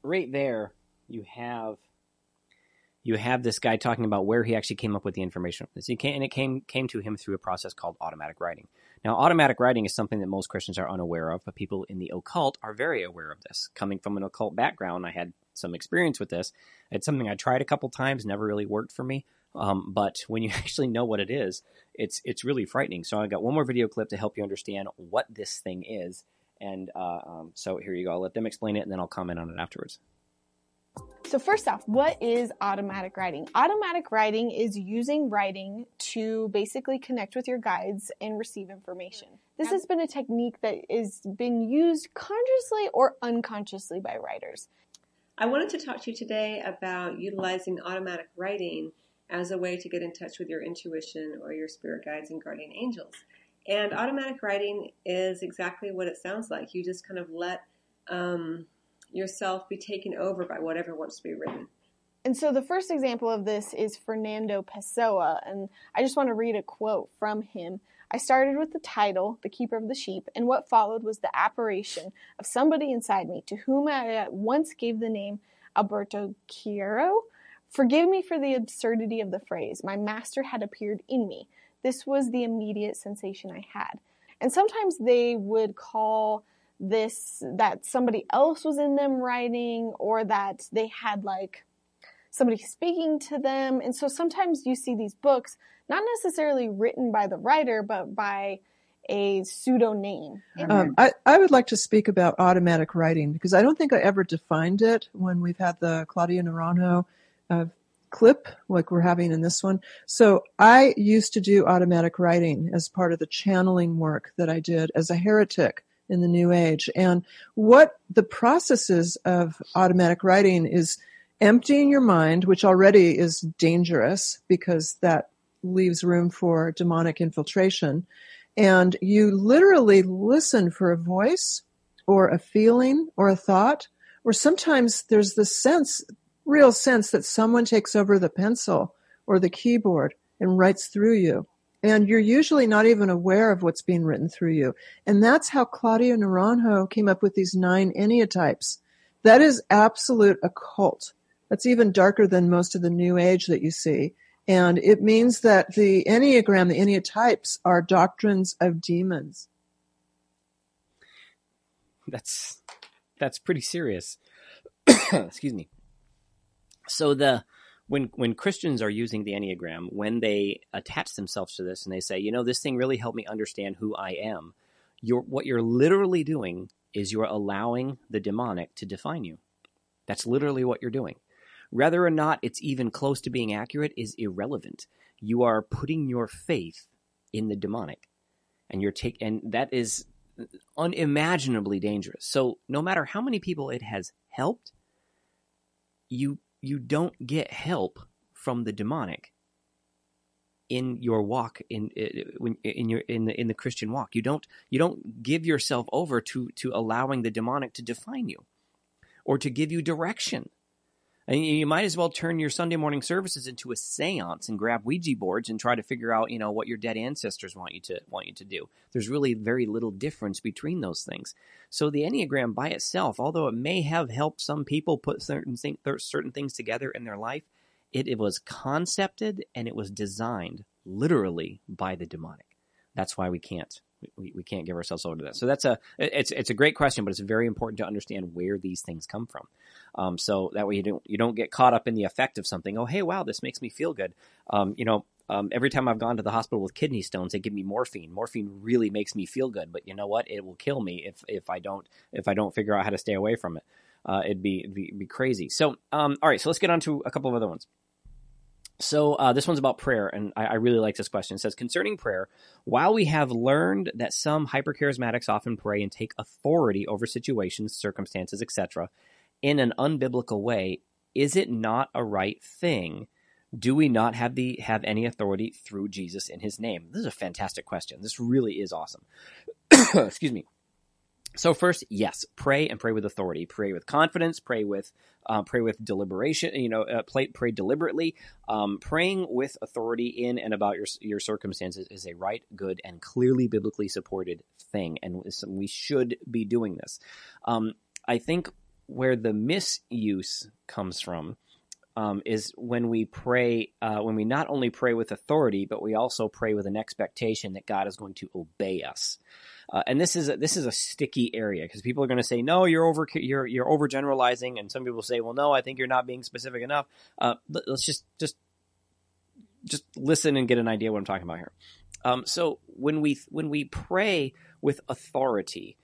right there, you have you have this guy talking about where he actually came up with the information. And it came came to him through a process called automatic writing. Now, automatic writing is something that most Christians are unaware of, but people in the occult are very aware of this. Coming from an occult background, I had some experience with this. It's something I tried a couple times, never really worked for me. Um, but when you actually know what it is, it's it's really frightening. So I got one more video clip to help you understand what this thing is. And uh, um, so here you go. I'll let them explain it, and then I'll comment on it afterwards. So first off, what is automatic writing? Automatic writing is using writing to basically connect with your guides and receive information. This has been a technique that is been used consciously or unconsciously by writers. I wanted to talk to you today about utilizing automatic writing as a way to get in touch with your intuition or your spirit guides and guardian angels. And automatic writing is exactly what it sounds like. You just kind of let um, yourself be taken over by whatever wants to be written. And so the first example of this is Fernando Pessoa, and I just want to read a quote from him. I started with the title, The Keeper of the Sheep, and what followed was the apparition of somebody inside me to whom I at once gave the name Alberto Caeiro. Forgive me for the absurdity of the phrase. My master had appeared in me. This was the immediate sensation I had. And sometimes they would call this that somebody else was in them writing or that they had like somebody speaking to them. And so sometimes you see these books not necessarily written by the writer, but by a pseudonym. Um, I, I would like to speak about automatic writing because I don't think I ever defined it when we've had the Claudio Naranjo uh, clip like we're having in this one. So I used to do automatic writing as part of the channeling work that I did as a heretic in the New Age. And what the processes of automatic writing is emptying your mind, which already is dangerous because that leaves room for demonic infiltration. And you literally listen for a voice or a feeling or a thought, or sometimes there's the sense, real sense that someone takes over the pencil or the keyboard and writes through you. And you're usually not even aware of what's being written through you. And that's how Claudio Naranjo came up with these nine enneatypes. That is absolute occult. That's even darker than most of the new age that you see. And it means that the Enneagram, the Enneatypes, are doctrines of demons. That's that's pretty serious. Excuse me. So the when when Christians are using the Enneagram, when they attach themselves to this and they say, you know, this thing really helped me understand who I am, you're what you're literally doing is you're allowing the demonic to define you. That's literally what you're doing. Whether or not it's even close to being accurate is irrelevant. You are putting your faith in the demonic, and you're take and that is unimaginably dangerous. So no matter how many people it has helped, you you don't get help from the demonic in your walk in in your in the in the Christian walk. You don't you don't give yourself over to to allowing the demonic to define you or to give you direction. And you might as well turn your Sunday morning services into a séance and grab Ouija boards and try to figure out, you know, what your dead ancestors want you to want you to do. There's really very little difference between those things. So the Enneagram by itself, although it may have helped some people put certain thing, certain things together in their life, it, it was concepted and it was designed literally by the demonic. That's why we can't we, we can't give ourselves over to that. So that's a it's it's a great question, but it's very important to understand where these things come from. Um, so that way you don't you don't get caught up in the effect of something. Oh, hey, wow, this makes me feel good. Um, you know, um, every time I've gone to the hospital with kidney stones, they give me morphine. Morphine really makes me feel good, but you know what? It will kill me if if I don't if I don't figure out how to stay away from it. Uh, it'd be, it'd be, it'd be crazy. So, um, all right, so let's get on to a couple of other ones. So uh, this one's about prayer, and I, I, really like this question. It says, concerning prayer, while we have learned that some hypercharismatics often pray and take authority over situations, circumstances, etc., in an unbiblical way, is it not a right thing? Do we not have the have any authority through Jesus in His name? This is a fantastic question. This really is awesome. Excuse me. So first, yes, pray and pray with authority. Pray with confidence. Pray with uh, pray with deliberation. You know, uh, pray, pray deliberately. Um, praying with authority in and about your your circumstances is a right, good, and clearly biblically supported thing, and we should be doing this. Um, I think where the misuse comes from um, is when we pray, uh, when we not only pray with authority, but we also pray with an expectation that God is going to obey us. Uh, and this is a, this is a sticky area because people are going to say, "No, you're over you're you're overgeneralizing," and some people say, "Well, no, I think you're not being specific enough." Uh, let's just just just listen and get an idea what I'm talking about here. Um, so when we when we pray with authority,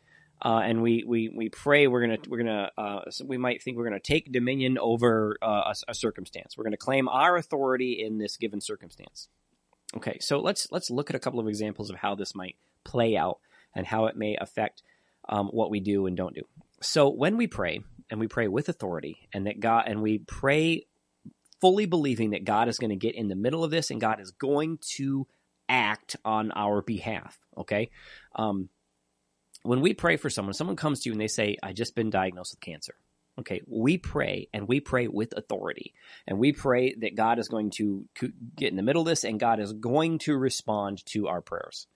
uh, and we, we, we pray we're gonna we're gonna uh, we might think we're gonna take dominion over uh, a, a, circumstance. We're gonna claim our authority in this given circumstance. Okay, so let's let's look at a couple of examples of how this might play out and how it may affect um, what we do and don't do. So when we pray and we pray with authority and that God and we pray fully believing that God is going to get in the middle of this and God is going to act on our behalf. Okay. Um, when we pray for someone, someone comes to you and they say, I just been diagnosed with cancer. Okay, we pray and we pray with authority. And we pray that God is going to get in the middle of this and God is going to respond to our prayers.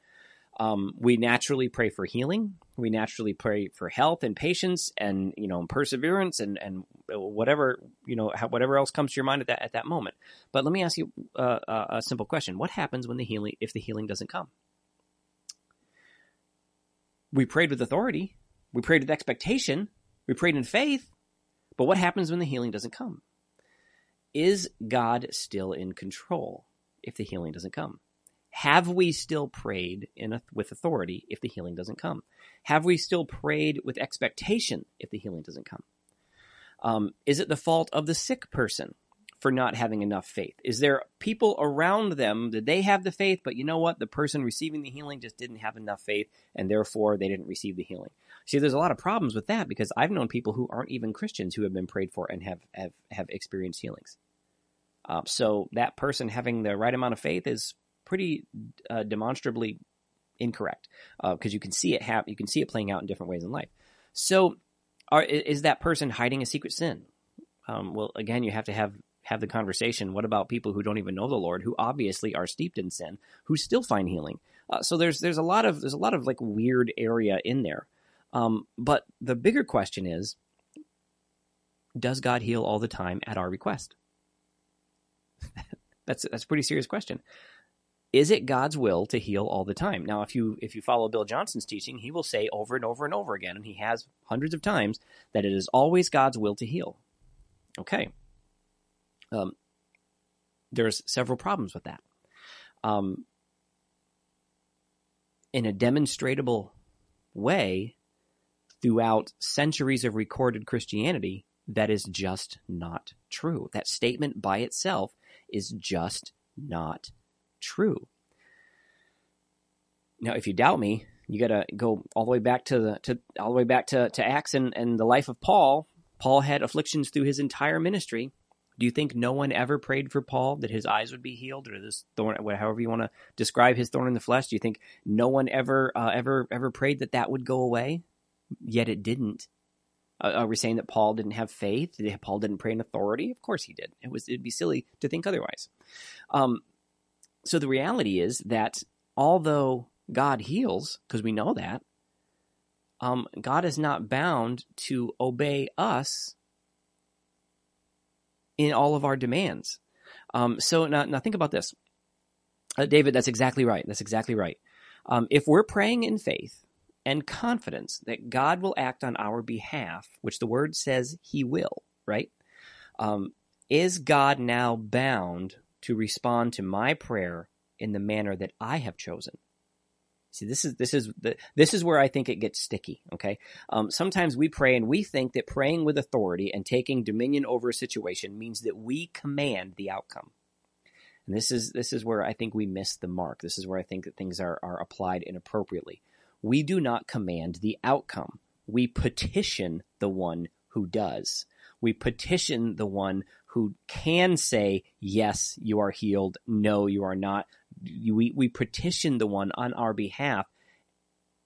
Um, we naturally pray for healing. We naturally pray for health and patience and, you know, perseverance and, and whatever, you know, whatever else comes to your mind at that, at that moment. But let me ask you uh, a simple question. What happens when the healing, if the healing doesn't come? We prayed with authority. We prayed with expectation. We prayed in faith. But what happens when the healing doesn't come? Is God still in control if the healing doesn't come? Have we still prayed a, with authority if the healing doesn't come? Have we still prayed with expectation if the healing doesn't come? Um, is it the fault of the sick person for not having enough faith? Is there people around them that they have the faith, but you know what? The person receiving the healing just didn't have enough faith, and therefore they didn't receive the healing. See, there's a lot of problems with that because I've known people who aren't even Christians who have been prayed for and have have have experienced healings. Uh, so that person having the right amount of faith is pretty uh, demonstrably incorrect because uh, you can see it have you can see it playing out in different ways in life. So, are, is that person hiding a secret sin? Um, well, again, you have to have have the conversation. What about people who don't even know the Lord, who obviously are steeped in sin, who still find healing? Uh, so there's there's a lot of there's a lot of like weird area in there. Um, but the bigger question is Does God heal all the time at our request? that's, that's a pretty serious question. Is it God's will to heal all the time? Now, if you if you follow Bill Johnson's teaching, he will say over and over and over again, and he has hundreds of times, that it is always God's will to heal. Okay. Um, there's several problems with that. Um, in a demonstrable way, throughout centuries of recorded Christianity, that is just not true. That statement by itself is just not true. Now, if you doubt me, you got to go all the way back to the to all the way back to, to Acts and, and the life of Paul. Paul had afflictions through his entire ministry. Do you think no one ever prayed for Paul that his eyes would be healed, or this thorn, however you want to describe his thorn in the flesh? Do you think no one ever, uh, ever, ever prayed that that would go away? yet it didn't. Uh, are we saying that Paul didn't have faith? Paul didn't pray in authority? Of course he did. It was it'd be silly to think otherwise. Um, so the reality is that although God heals, because we know that, um, God is not bound to obey us in all of our demands. Um, so now, now think about this, uh, David. That's exactly right. That's exactly right. Um, if we're praying in faith and confidence that God will act on our behalf, which the word says he will, right? Um, is God now bound to respond to my prayer in the manner that I have chosen? See, this is this is the this is where I think it gets sticky. Okay, um, sometimes we pray and we think that praying with authority and taking dominion over a situation means that we command the outcome. And this is this is where I think we miss the mark. This is where I think that things are are applied inappropriately we do not command the outcome. We petition the one who does. We petition the one who can say, yes, you are healed. No, you are not. We, we petition the one on our behalf,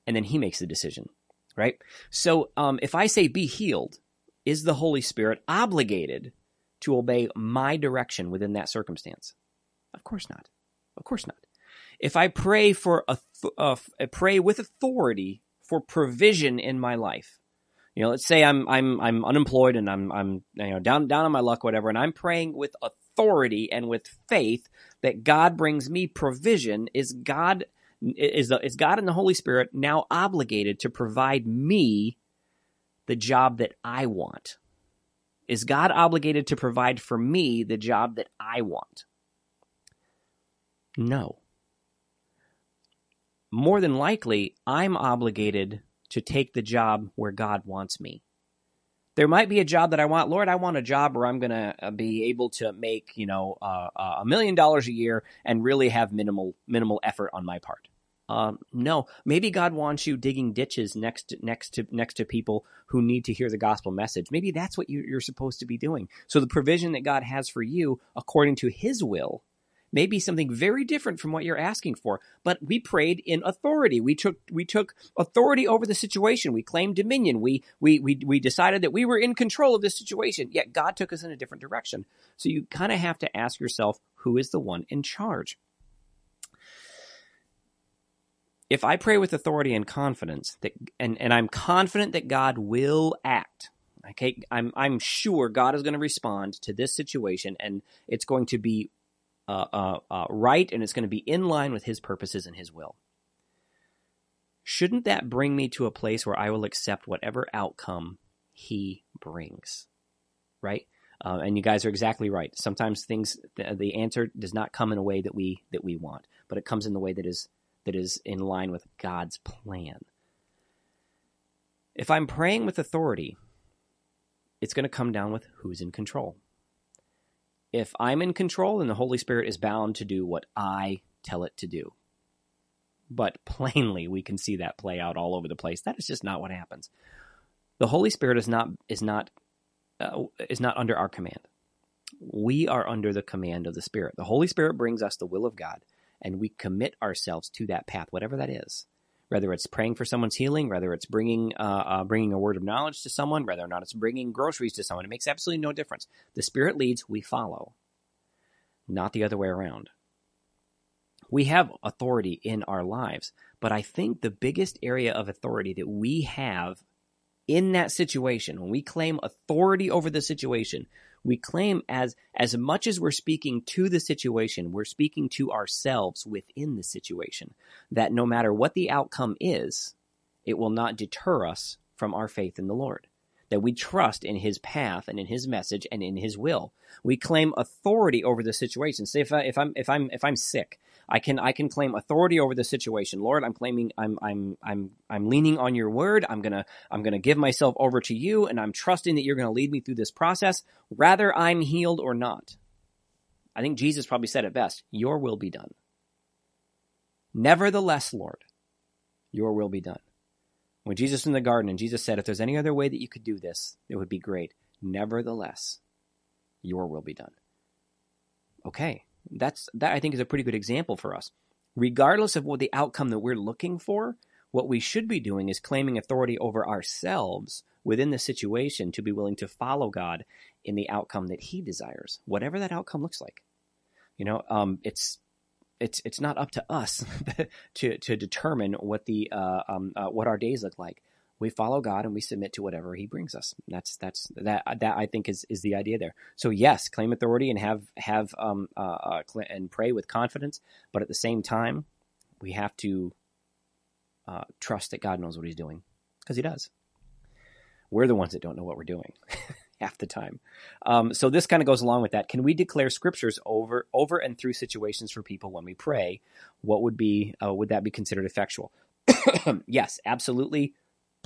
and then he makes the decision, right? So um, if I say, be healed, is the Holy Spirit obligated to obey my direction within that circumstance? Of course not. Of course not if I pray for a, uh, pray with authority for provision in my life, you know, let's say I'm I'm I'm unemployed and I'm I'm you know down down on my luck, whatever, and I'm praying with authority and with faith that God brings me provision. Is God is the, is God and the Holy Spirit now obligated to provide me the job that I want? Is God obligated to provide for me the job that I want? No more than likely, I'm obligated to take the job where God wants me. There might be a job that I want. Lord, I want a job where I'm going to uh, be able to make, you know, uh, uh, a million dollars a year and really have minimal minimal effort on my part. Um, no, maybe God wants you digging ditches next next to next to people who need to hear the gospel message. Maybe that's what you, you're supposed to be doing. So the provision that God has for you, according to His will, may be something very different from what you're asking for. But we prayed in authority. We took we took authority over the situation. We claimed dominion. We we we we decided that we were in control of the situation. Yet God took us in a different direction. So you kind of have to ask yourself, who is the one in charge? if I pray with authority and confidence that and, and I'm confident that God will act, okay, I'm I'm sure God is going to respond to this situation and it's going to be uh, uh, uh, right and it's going to be in line with His purposes and His will. Shouldn't that bring me to a place where I will accept whatever outcome He brings? Right. Uh, and you guys are exactly right. Sometimes things, the, the answer does not come in a way that we that we want, but it comes in the way that is that is in line with God's plan. If I'm praying with authority, it's going to come down with who's in control. If I'm in control, then the Holy Spirit is bound to do what I tell it to do. But plainly, we can see that play out all over the place. That is just not what happens. The Holy Spirit is not is not uh, is not under our command. We are under the command of the Spirit. The Holy Spirit brings us the will of God and we commit ourselves to that path, whatever that is. Whether it's praying for someone's healing, whether it's bringing uh, uh, bringing a word of knowledge to someone, whether or not it's bringing groceries to someone, it makes absolutely no difference. The Spirit leads, we follow, not the other way around. We have authority in our lives, but I think the biggest area of authority that we have in that situation, when we claim authority over the situation, we claim as as much as we're speaking to the situation, we're speaking to ourselves within the situation. That no matter what the outcome is, it will not deter us from our faith in the Lord. That we trust in His path and in His message and in His will. We claim authority over the situation. Say if I, if I'm if I'm if I'm sick I can I can claim authority over the situation. Lord, I'm claiming I'm I'm I'm I'm leaning on your word. I'm gonna I'm gonna give myself over to you, and I'm trusting that you're gonna lead me through this process, whether I'm healed or not. I think Jesus probably said it best: Your will be done. Nevertheless, Lord, your will be done. When Jesus was in the garden and Jesus said, If there's any other way that you could do this, it would be great. Nevertheless, your will be done. Okay, that's that I think is a pretty good example for us. Regardless of what the outcome that we're looking for, what we should be doing is claiming authority over ourselves within the situation to be willing to follow God in the outcome that He desires, whatever that outcome looks like. You know, um, it's it's it's not up to us to to determine what the uh, um, uh, what our days look like we follow God and we submit to whatever He brings us. That's that's that that I think is is the idea there. So yes, claim authority and have have um uh, uh and pray with confidence, but at the same time, we have to uh, trust that God knows what He's doing because He does. We're the ones that don't know what we're doing. half the time. Um, so this kind of goes along with that. Can we declare scriptures over over and through situations for people when we pray? What would be uh, would that be considered effectual? yes, absolutely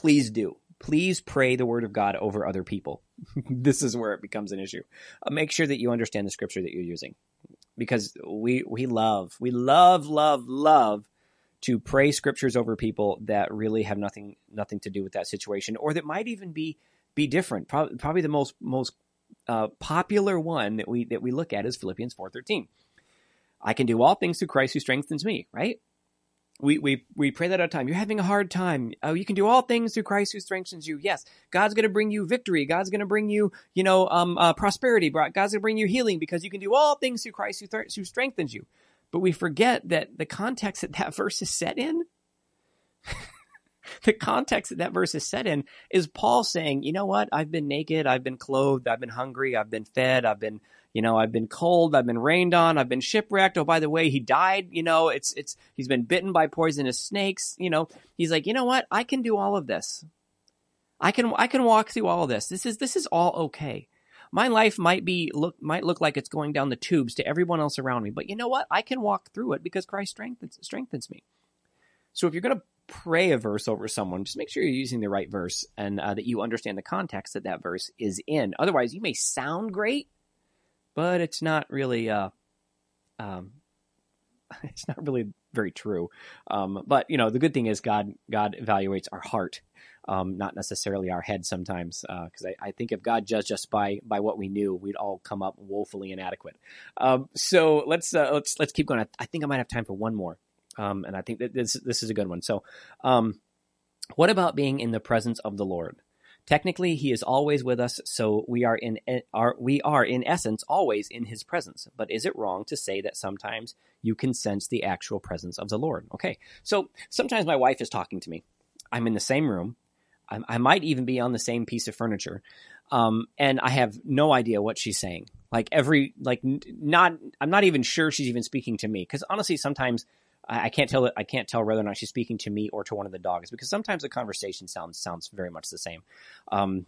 please do. Please pray the word of God over other people. this is where it becomes an issue. Uh, make sure that you understand the scripture that you're using because we we love we love love love to pray scriptures over people that really have nothing nothing to do with that situation or that might even be be different. Probably, probably the most most uh, popular one that we that we look at is Philippians 4:13. I can do all things through Christ who strengthens me, right? we, we, we pray that all the time. You're having a hard time. Oh, you can do all things through Christ who strengthens you. Yes, God's going to bring you victory. God's going to bring you, you know, um, uh, prosperity. God's going to bring you healing because you can do all things through Christ who, th- who strengthens you. But we forget that the context that that verse is set in, the context that that verse is set in is Paul saying, you know what? I've been naked. I've been clothed. I've been hungry. I've been fed. I've been, you know, I've been cold, I've been rained on, I've been shipwrecked. Oh, by the way, he died. You know, it's it's he's been bitten by poisonous snakes. You know, he's like, you know what? I can do all of this. I can I can walk through all of this. This is this is all okay. My life might be look might look like it's going down the tubes to everyone else around me, but you know what? I can walk through it because Christ strengthens strengthens me. So if you're going to pray a verse over someone, just make sure you're using the right verse and uh, that you understand the context that that verse is in. Otherwise, you may sound great, but it's not really uh, um, it's not really very true. Um, but you know, the good thing is God God evaluates our heart, um, not necessarily our head sometimes. Because uh, I, I, think if God judged us by by what we knew, we'd all come up woefully inadequate. Um, so let's uh, let's let's keep going. I, I, think I might have time for one more, um, and I think that this this is a good one. So, um, what about being in the presence of the Lord? Technically, he is always with us, so we are in are we are in essence always in his presence. But is it wrong to say that sometimes you can sense the actual presence of the Lord? Okay, so sometimes my wife is talking to me. I'm in the same room. I, I might even be on the same piece of furniture, um, and I have no idea what she's saying. Like every like not I'm not even sure she's even speaking to me because honestly sometimes I, can't tell I can't tell whether or not she's speaking to me or to one of the dogs because sometimes the conversation sounds sounds very much the same. Um,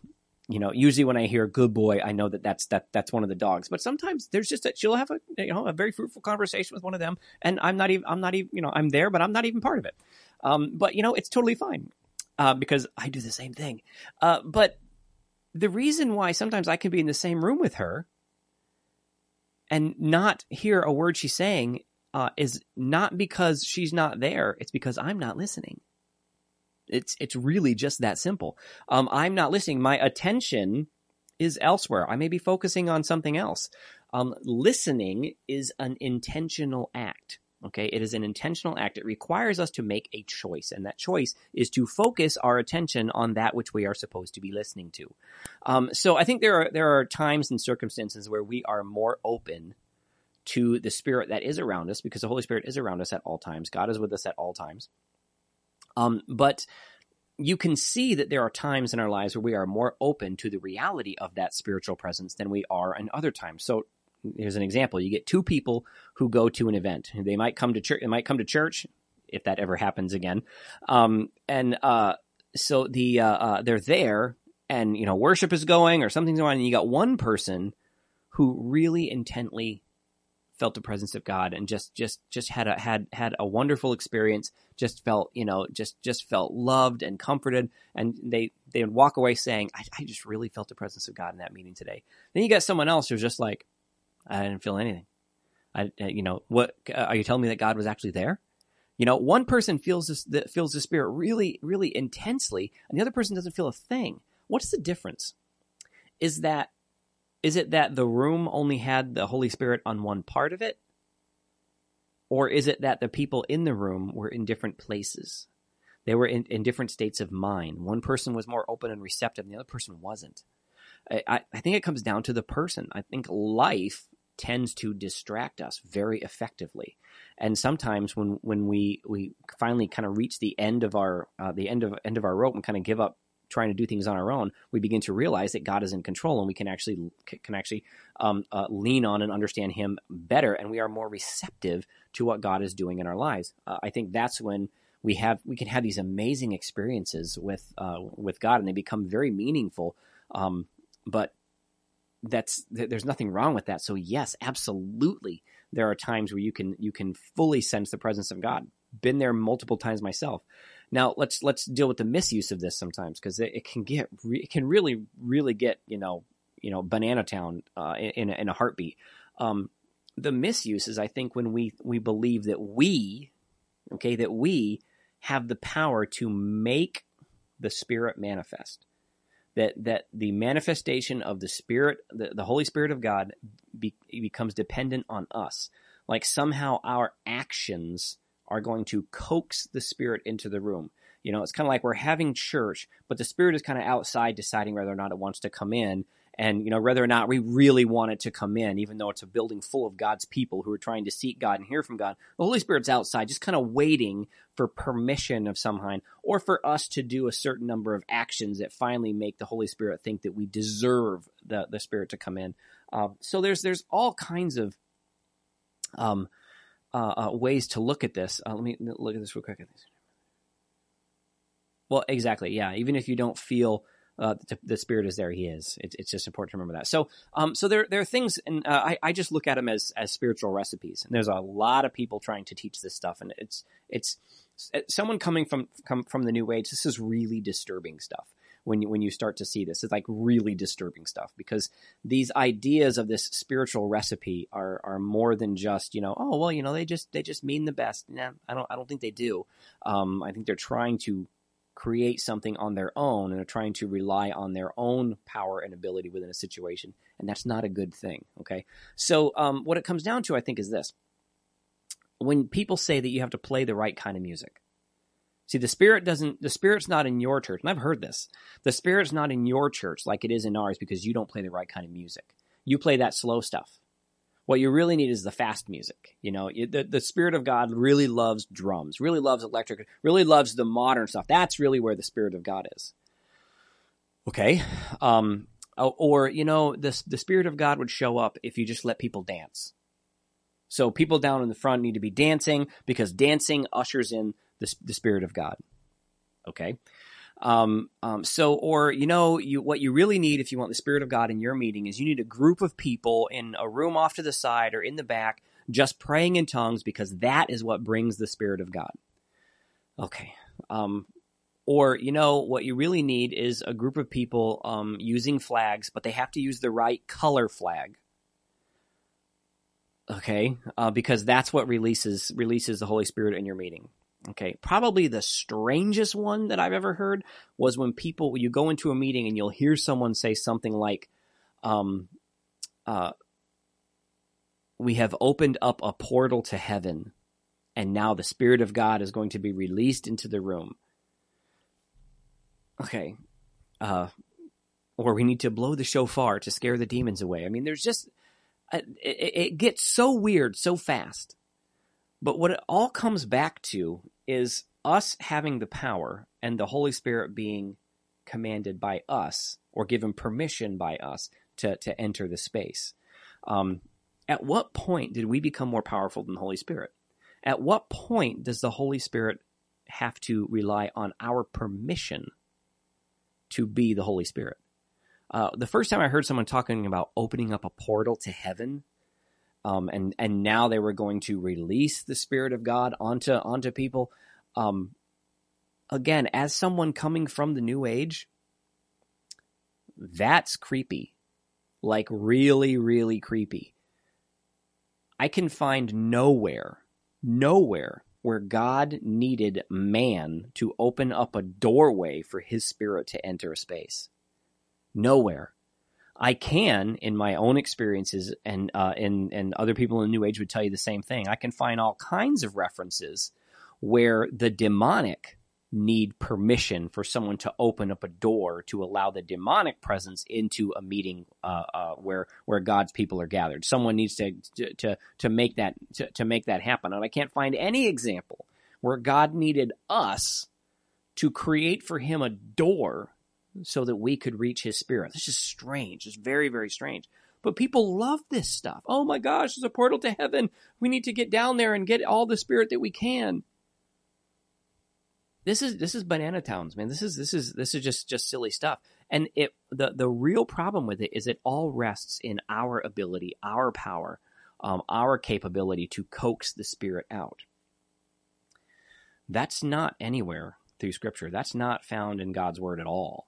you know, usually when I hear "good boy," I know that that's that that's one of the dogs. But sometimes there's just that she'll have a you know a very fruitful conversation with one of them, and I'm not even I'm not even you know I'm there, but I'm not even part of it. Um, but you know, it's totally fine uh, because I do the same thing. Uh, but the reason why sometimes I can be in the same room with her and not hear a word she's saying uh, is not because she's not there. It's because I'm not listening. It's it's really just that simple. Um, I'm not listening. My attention is elsewhere. I may be focusing on something else. Um, listening is an intentional act. Okay, it is an intentional act. It requires us to make a choice, and that choice is to focus our attention on that which we are supposed to be listening to. Um, so I think there are there are times and circumstances where we are more open to the spirit that is around us because the Holy Spirit is around us at all times. God is with us at all times. Um, but you can see that there are times in our lives where we are more open to the reality of that spiritual presence than we are in other times. So here's an example. You get two people who go to an event. They might come to church. They might come to church if that ever happens again. Um, and uh, so the uh, uh, they're there, and you know worship is going or something's going on, and you got one person who really intently felt the presence of God and just just just had a had had a wonderful experience. Just felt you know just just felt loved and comforted, and they they would walk away saying, I, I just really felt the presence of God in that meeting today." Then you got someone else who's just like, "I didn't feel anything." I you know what uh, are you telling me that God was actually there? You know, one person feels this the, feels the spirit really really intensely, and the other person doesn't feel a thing. What's the difference? Is that is it that the room only had the Holy Spirit on one part of it? Or is it that the people in the room were in different places? They were in, in different states of mind. One person was more open and receptive, and the other person wasn't. I, I think it comes down to the person. I think life tends to distract us very effectively. And sometimes when, when we, we finally kind of reach the end of our uh, the end of end of our rope and kind of give up trying to do things on our own, we begin to realize that God is in control, and we can actually can actually um, uh, lean on and understand Him better, and we are more receptive to what God is doing in our lives. Uh, I think that's when we have we can have these amazing experiences with uh, with God, and they become very meaningful. Um, but that's there's nothing wrong with that. So yes, absolutely, there are times where you can you can fully sense the presence of God. Been there multiple times myself. Now let's let's deal with the misuse of this sometimes because it, it, can get it can really really get you know you know banana town uh, in in a heartbeat. Um, the misuse is I think when we we believe that we okay that we have the power to make the spirit manifest that that the manifestation of the spirit the, the holy spirit of god be, becomes dependent on us like somehow our actions are going to coax the spirit into the room. You know, it's kind of like we're having church, but the spirit is kind of outside deciding whether or not it wants to come in and you know whether or not we really want it to come in even though it's a building full of god's people who are trying to seek god and hear from god the holy spirit's outside just kind of waiting for permission of some kind or for us to do a certain number of actions that finally make the holy spirit think that we deserve the, the spirit to come in um, so there's there's all kinds of um, uh, uh, ways to look at this. Uh, let me look at this real quick. Well, exactly. Yeah. Even if you don't feel uh, the, the, spirit is there, he is. It, it's just important to remember that. So, um, so there, there are things, and uh, I, I just look at them as, as spiritual recipes. And there's a lot of people trying to teach this stuff, and it's, it's someone coming from, come from the new age. This is really disturbing stuff when you, when you start to see this. It's like really disturbing stuff because these ideas of this spiritual recipe are are more than just you know oh well you know they just they just mean the best. Nah, I don't I don't think they do. Um, I think they're trying to create something on their own and are trying to rely on their own power and ability within a situation, and that's not a good thing. Okay, so um, what it comes down to, I think, is this: when people say that you have to play the right kind of music. See, the spirit doesn't, the spirit's not in your church. And I've heard this. The spirit's not in your church like it is in ours because you don't play the right kind of music. You play that slow stuff. What you really need is the fast music. You know, the, the Spirit of God really loves drums, really loves electric, really loves the modern stuff. That's really where the Spirit of God is. Okay. Um, or, you know, the, the Spirit of God would show up if you just let people dance. So people down in the front need to be dancing because dancing ushers in the, the Spirit of God. Okay. Um, um, so, or you know, you what you really need if you want the Spirit of God in your meeting is you need a group of people in a room off to the side or in the back, just praying in tongues because that is what brings the Spirit of God. Okay. Um, or you know what you really need is a group of people um, using flags, but they have to use the right color flag. Okay, uh, because that's what releases releases the Holy Spirit in your meeting. Okay, probably the strangest one that I've ever heard was when people you go into a meeting and you'll hear someone say something like, um, uh, "We have opened up a portal to heaven, and now the Spirit of God is going to be released into the room." Okay, uh, or we need to blow the shofar to scare the demons away. I mean, there's just uh, it, it gets so weird so fast. But what it all comes back to is us having the power and the Holy Spirit being commanded by us or given permission by us to, to enter the space. Um, at what point did we become more powerful than the Holy Spirit? At what point does the Holy Spirit have to rely on our permission to be the Holy Spirit? Uh, the first time I heard someone talking about opening up a portal to heaven, um, and and now they were going to release the Spirit of God onto onto people. Um, again, as someone coming from the New Age, that's creepy, like really, really creepy. I can find nowhere, nowhere where God needed man to open up a doorway for His Spirit to enter a space. Nowhere. I can, in my own experiences, and uh, and and other people in the New Age would tell you the same thing. I can find all kinds of references where the demonic need permission for someone to open up a door to allow the demonic presence into a meeting uh, uh, where where God's people are gathered. Someone needs to to to make that to, to make that happen, and I can't find any example where God needed us to create for Him a door so that we could reach his spirit. This is strange. It's very, very strange. But people love this stuff. Oh my gosh, there's a portal to heaven. We need to get down there and get all the spirit that we can. This is this is banana towns, man. This is this is this is just just silly stuff. And it the the real problem with it is it all rests in our ability, our power, um, our capability to coax the spirit out. That's not anywhere through Scripture. That's not found in God's word at all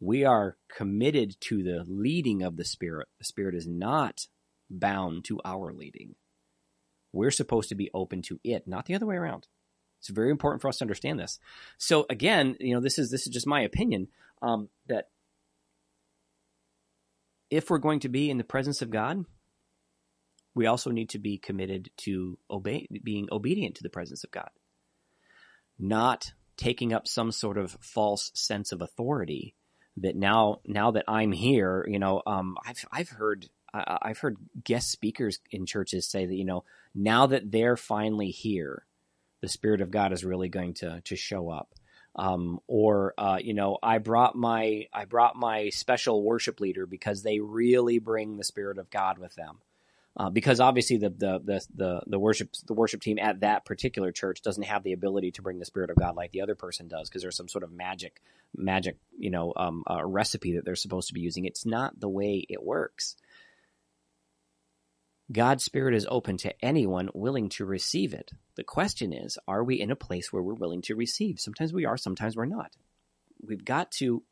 we are committed to the leading of the Spirit. The Spirit is not bound to our leading. We're supposed to be open to it, not the other way around. It's very important for us to understand this. So again, you know, this is this is just my opinion um, that if we're going to be in the presence of God, we also need to be committed to obey, being obedient to the presence of God, not taking up some sort of false sense of authority that now now that I'm here, you know, um, I've I've heard I've heard guest speakers in churches say that you know now that they're finally here, the Spirit of God is really going to to show up. Um, or uh, you know, I brought my I brought my special worship leader because they really bring the Spirit of God with them uh, because obviously the, the, the the the worship the worship team at that particular church doesn't have the ability to bring the spirit of God like the other person does because there's some sort of magic magic you know um, uh, recipe that they're supposed to be using. It's not the way it works. God's spirit is open to anyone willing to receive it. The question is, are we in a place where we're willing to receive? Sometimes we are, sometimes we're not. We've got to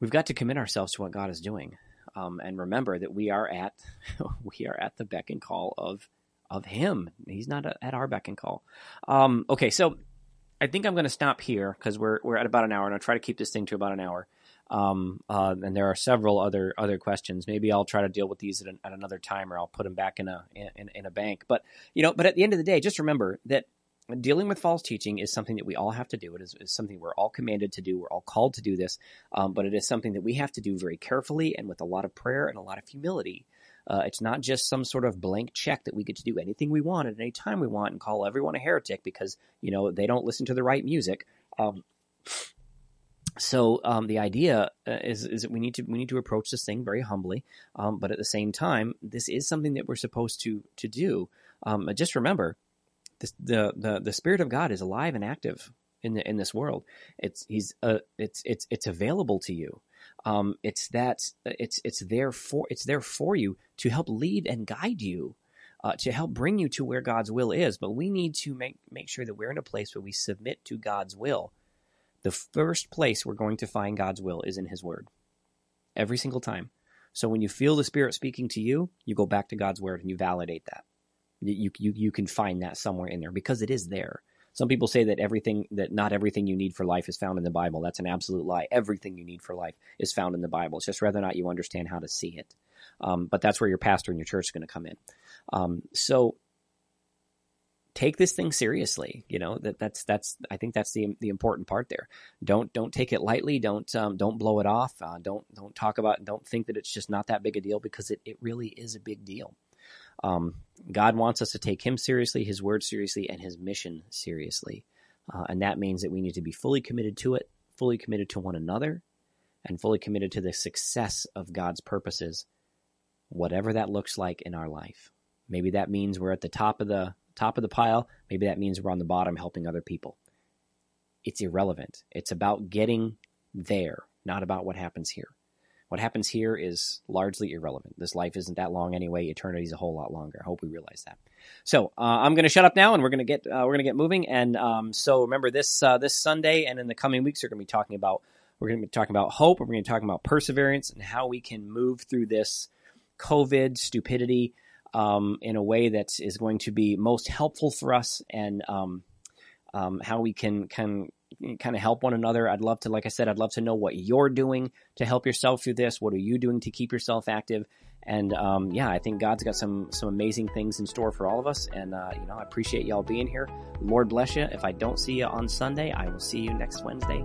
we've got to commit ourselves to what God is doing, um, and remember that we are at we are at the beck and call of of Him. He's not at our beck and call. Um, okay, so I think I'm going to stop here because we're we're at about an hour, and I'll try to keep this thing to about an hour. Um, uh, and there are several other other questions. Maybe I'll try to deal with these at, an, at another time, or I'll put them back in a in, in a bank. But you know, but at the end of the day, just remember that dealing with false teaching is something that we all have to do. It is, is something we're all commanded to do. We're all called to do this, um, but it is something that we have to do very carefully and with a lot of prayer and a lot of humility. Uh, it's not just some sort of blank check that we get to do anything we want at any time we want and call everyone a heretic because you know they don't listen to the right music. Um, so um, the idea uh, is is that we need to we need to approach this thing very humbly, um, but at the same time, this is something that we're supposed to to do. Um, just remember, this, the the the Spirit of God is alive and active in the, in this world. It's he's uh, it's it's it's available to you. Um, it's that it's it's there for it's there for you to help lead and guide you. Uh, to help bring you to where God's will is, but we need to make make sure that we're in a place where we submit to God's will the first place we're going to find God's will is in His Word. Every single time. So when you feel the Spirit speaking to you, you go back to God's Word and you validate that. You, you, you can find that somewhere in there because it is there. Some people say that everything, that not everything you need for life is found in the Bible. That's an absolute lie. Everything you need for life is found in the Bible. It's just whether or not you understand how to see it. Um, but that's where your pastor and your church is going to come in. Um, so take this thing seriously. You know that that's that's I think that's the the important part there. Don't don't take it lightly. Don't um, don't blow it off. Uh, don't don't talk about. Don't think that it's just not that big a deal because it it really is a big deal. Um, God wants us to take Him seriously, His word seriously, and His mission seriously, uh, and that means that we need to be fully committed to it, fully committed to one another, and fully committed to the success of God's purposes, whatever that looks like in our life. Maybe that means we're at the top of the top of the pile. Maybe that means we're on the bottom helping other people. It's irrelevant. It's about getting there, not about what happens here. What happens here is largely irrelevant. This life isn't that long anyway. Eternity is a whole lot longer. I hope we realize that. So uh, I'm going to shut up now, and we're going to get uh, we're going to get moving. And um, so remember this uh, this Sunday and in the coming weeks, we're going to be talking about we're going to be talking about hope. We're going to be talking about perseverance and how we can move through this COVID stupidity um, in a way that is going to be most helpful for us and um, um, how we can can kind of help one another. I'd love to, like I said, I'd love to know what you're doing to help yourself through this. What are you doing to keep yourself active? And um, yeah, I think God's got some some amazing things in store for all of us. And uh, you know, I appreciate y'all being here. Lord bless you. If I don't see you on Sunday, I will see you next Wednesday.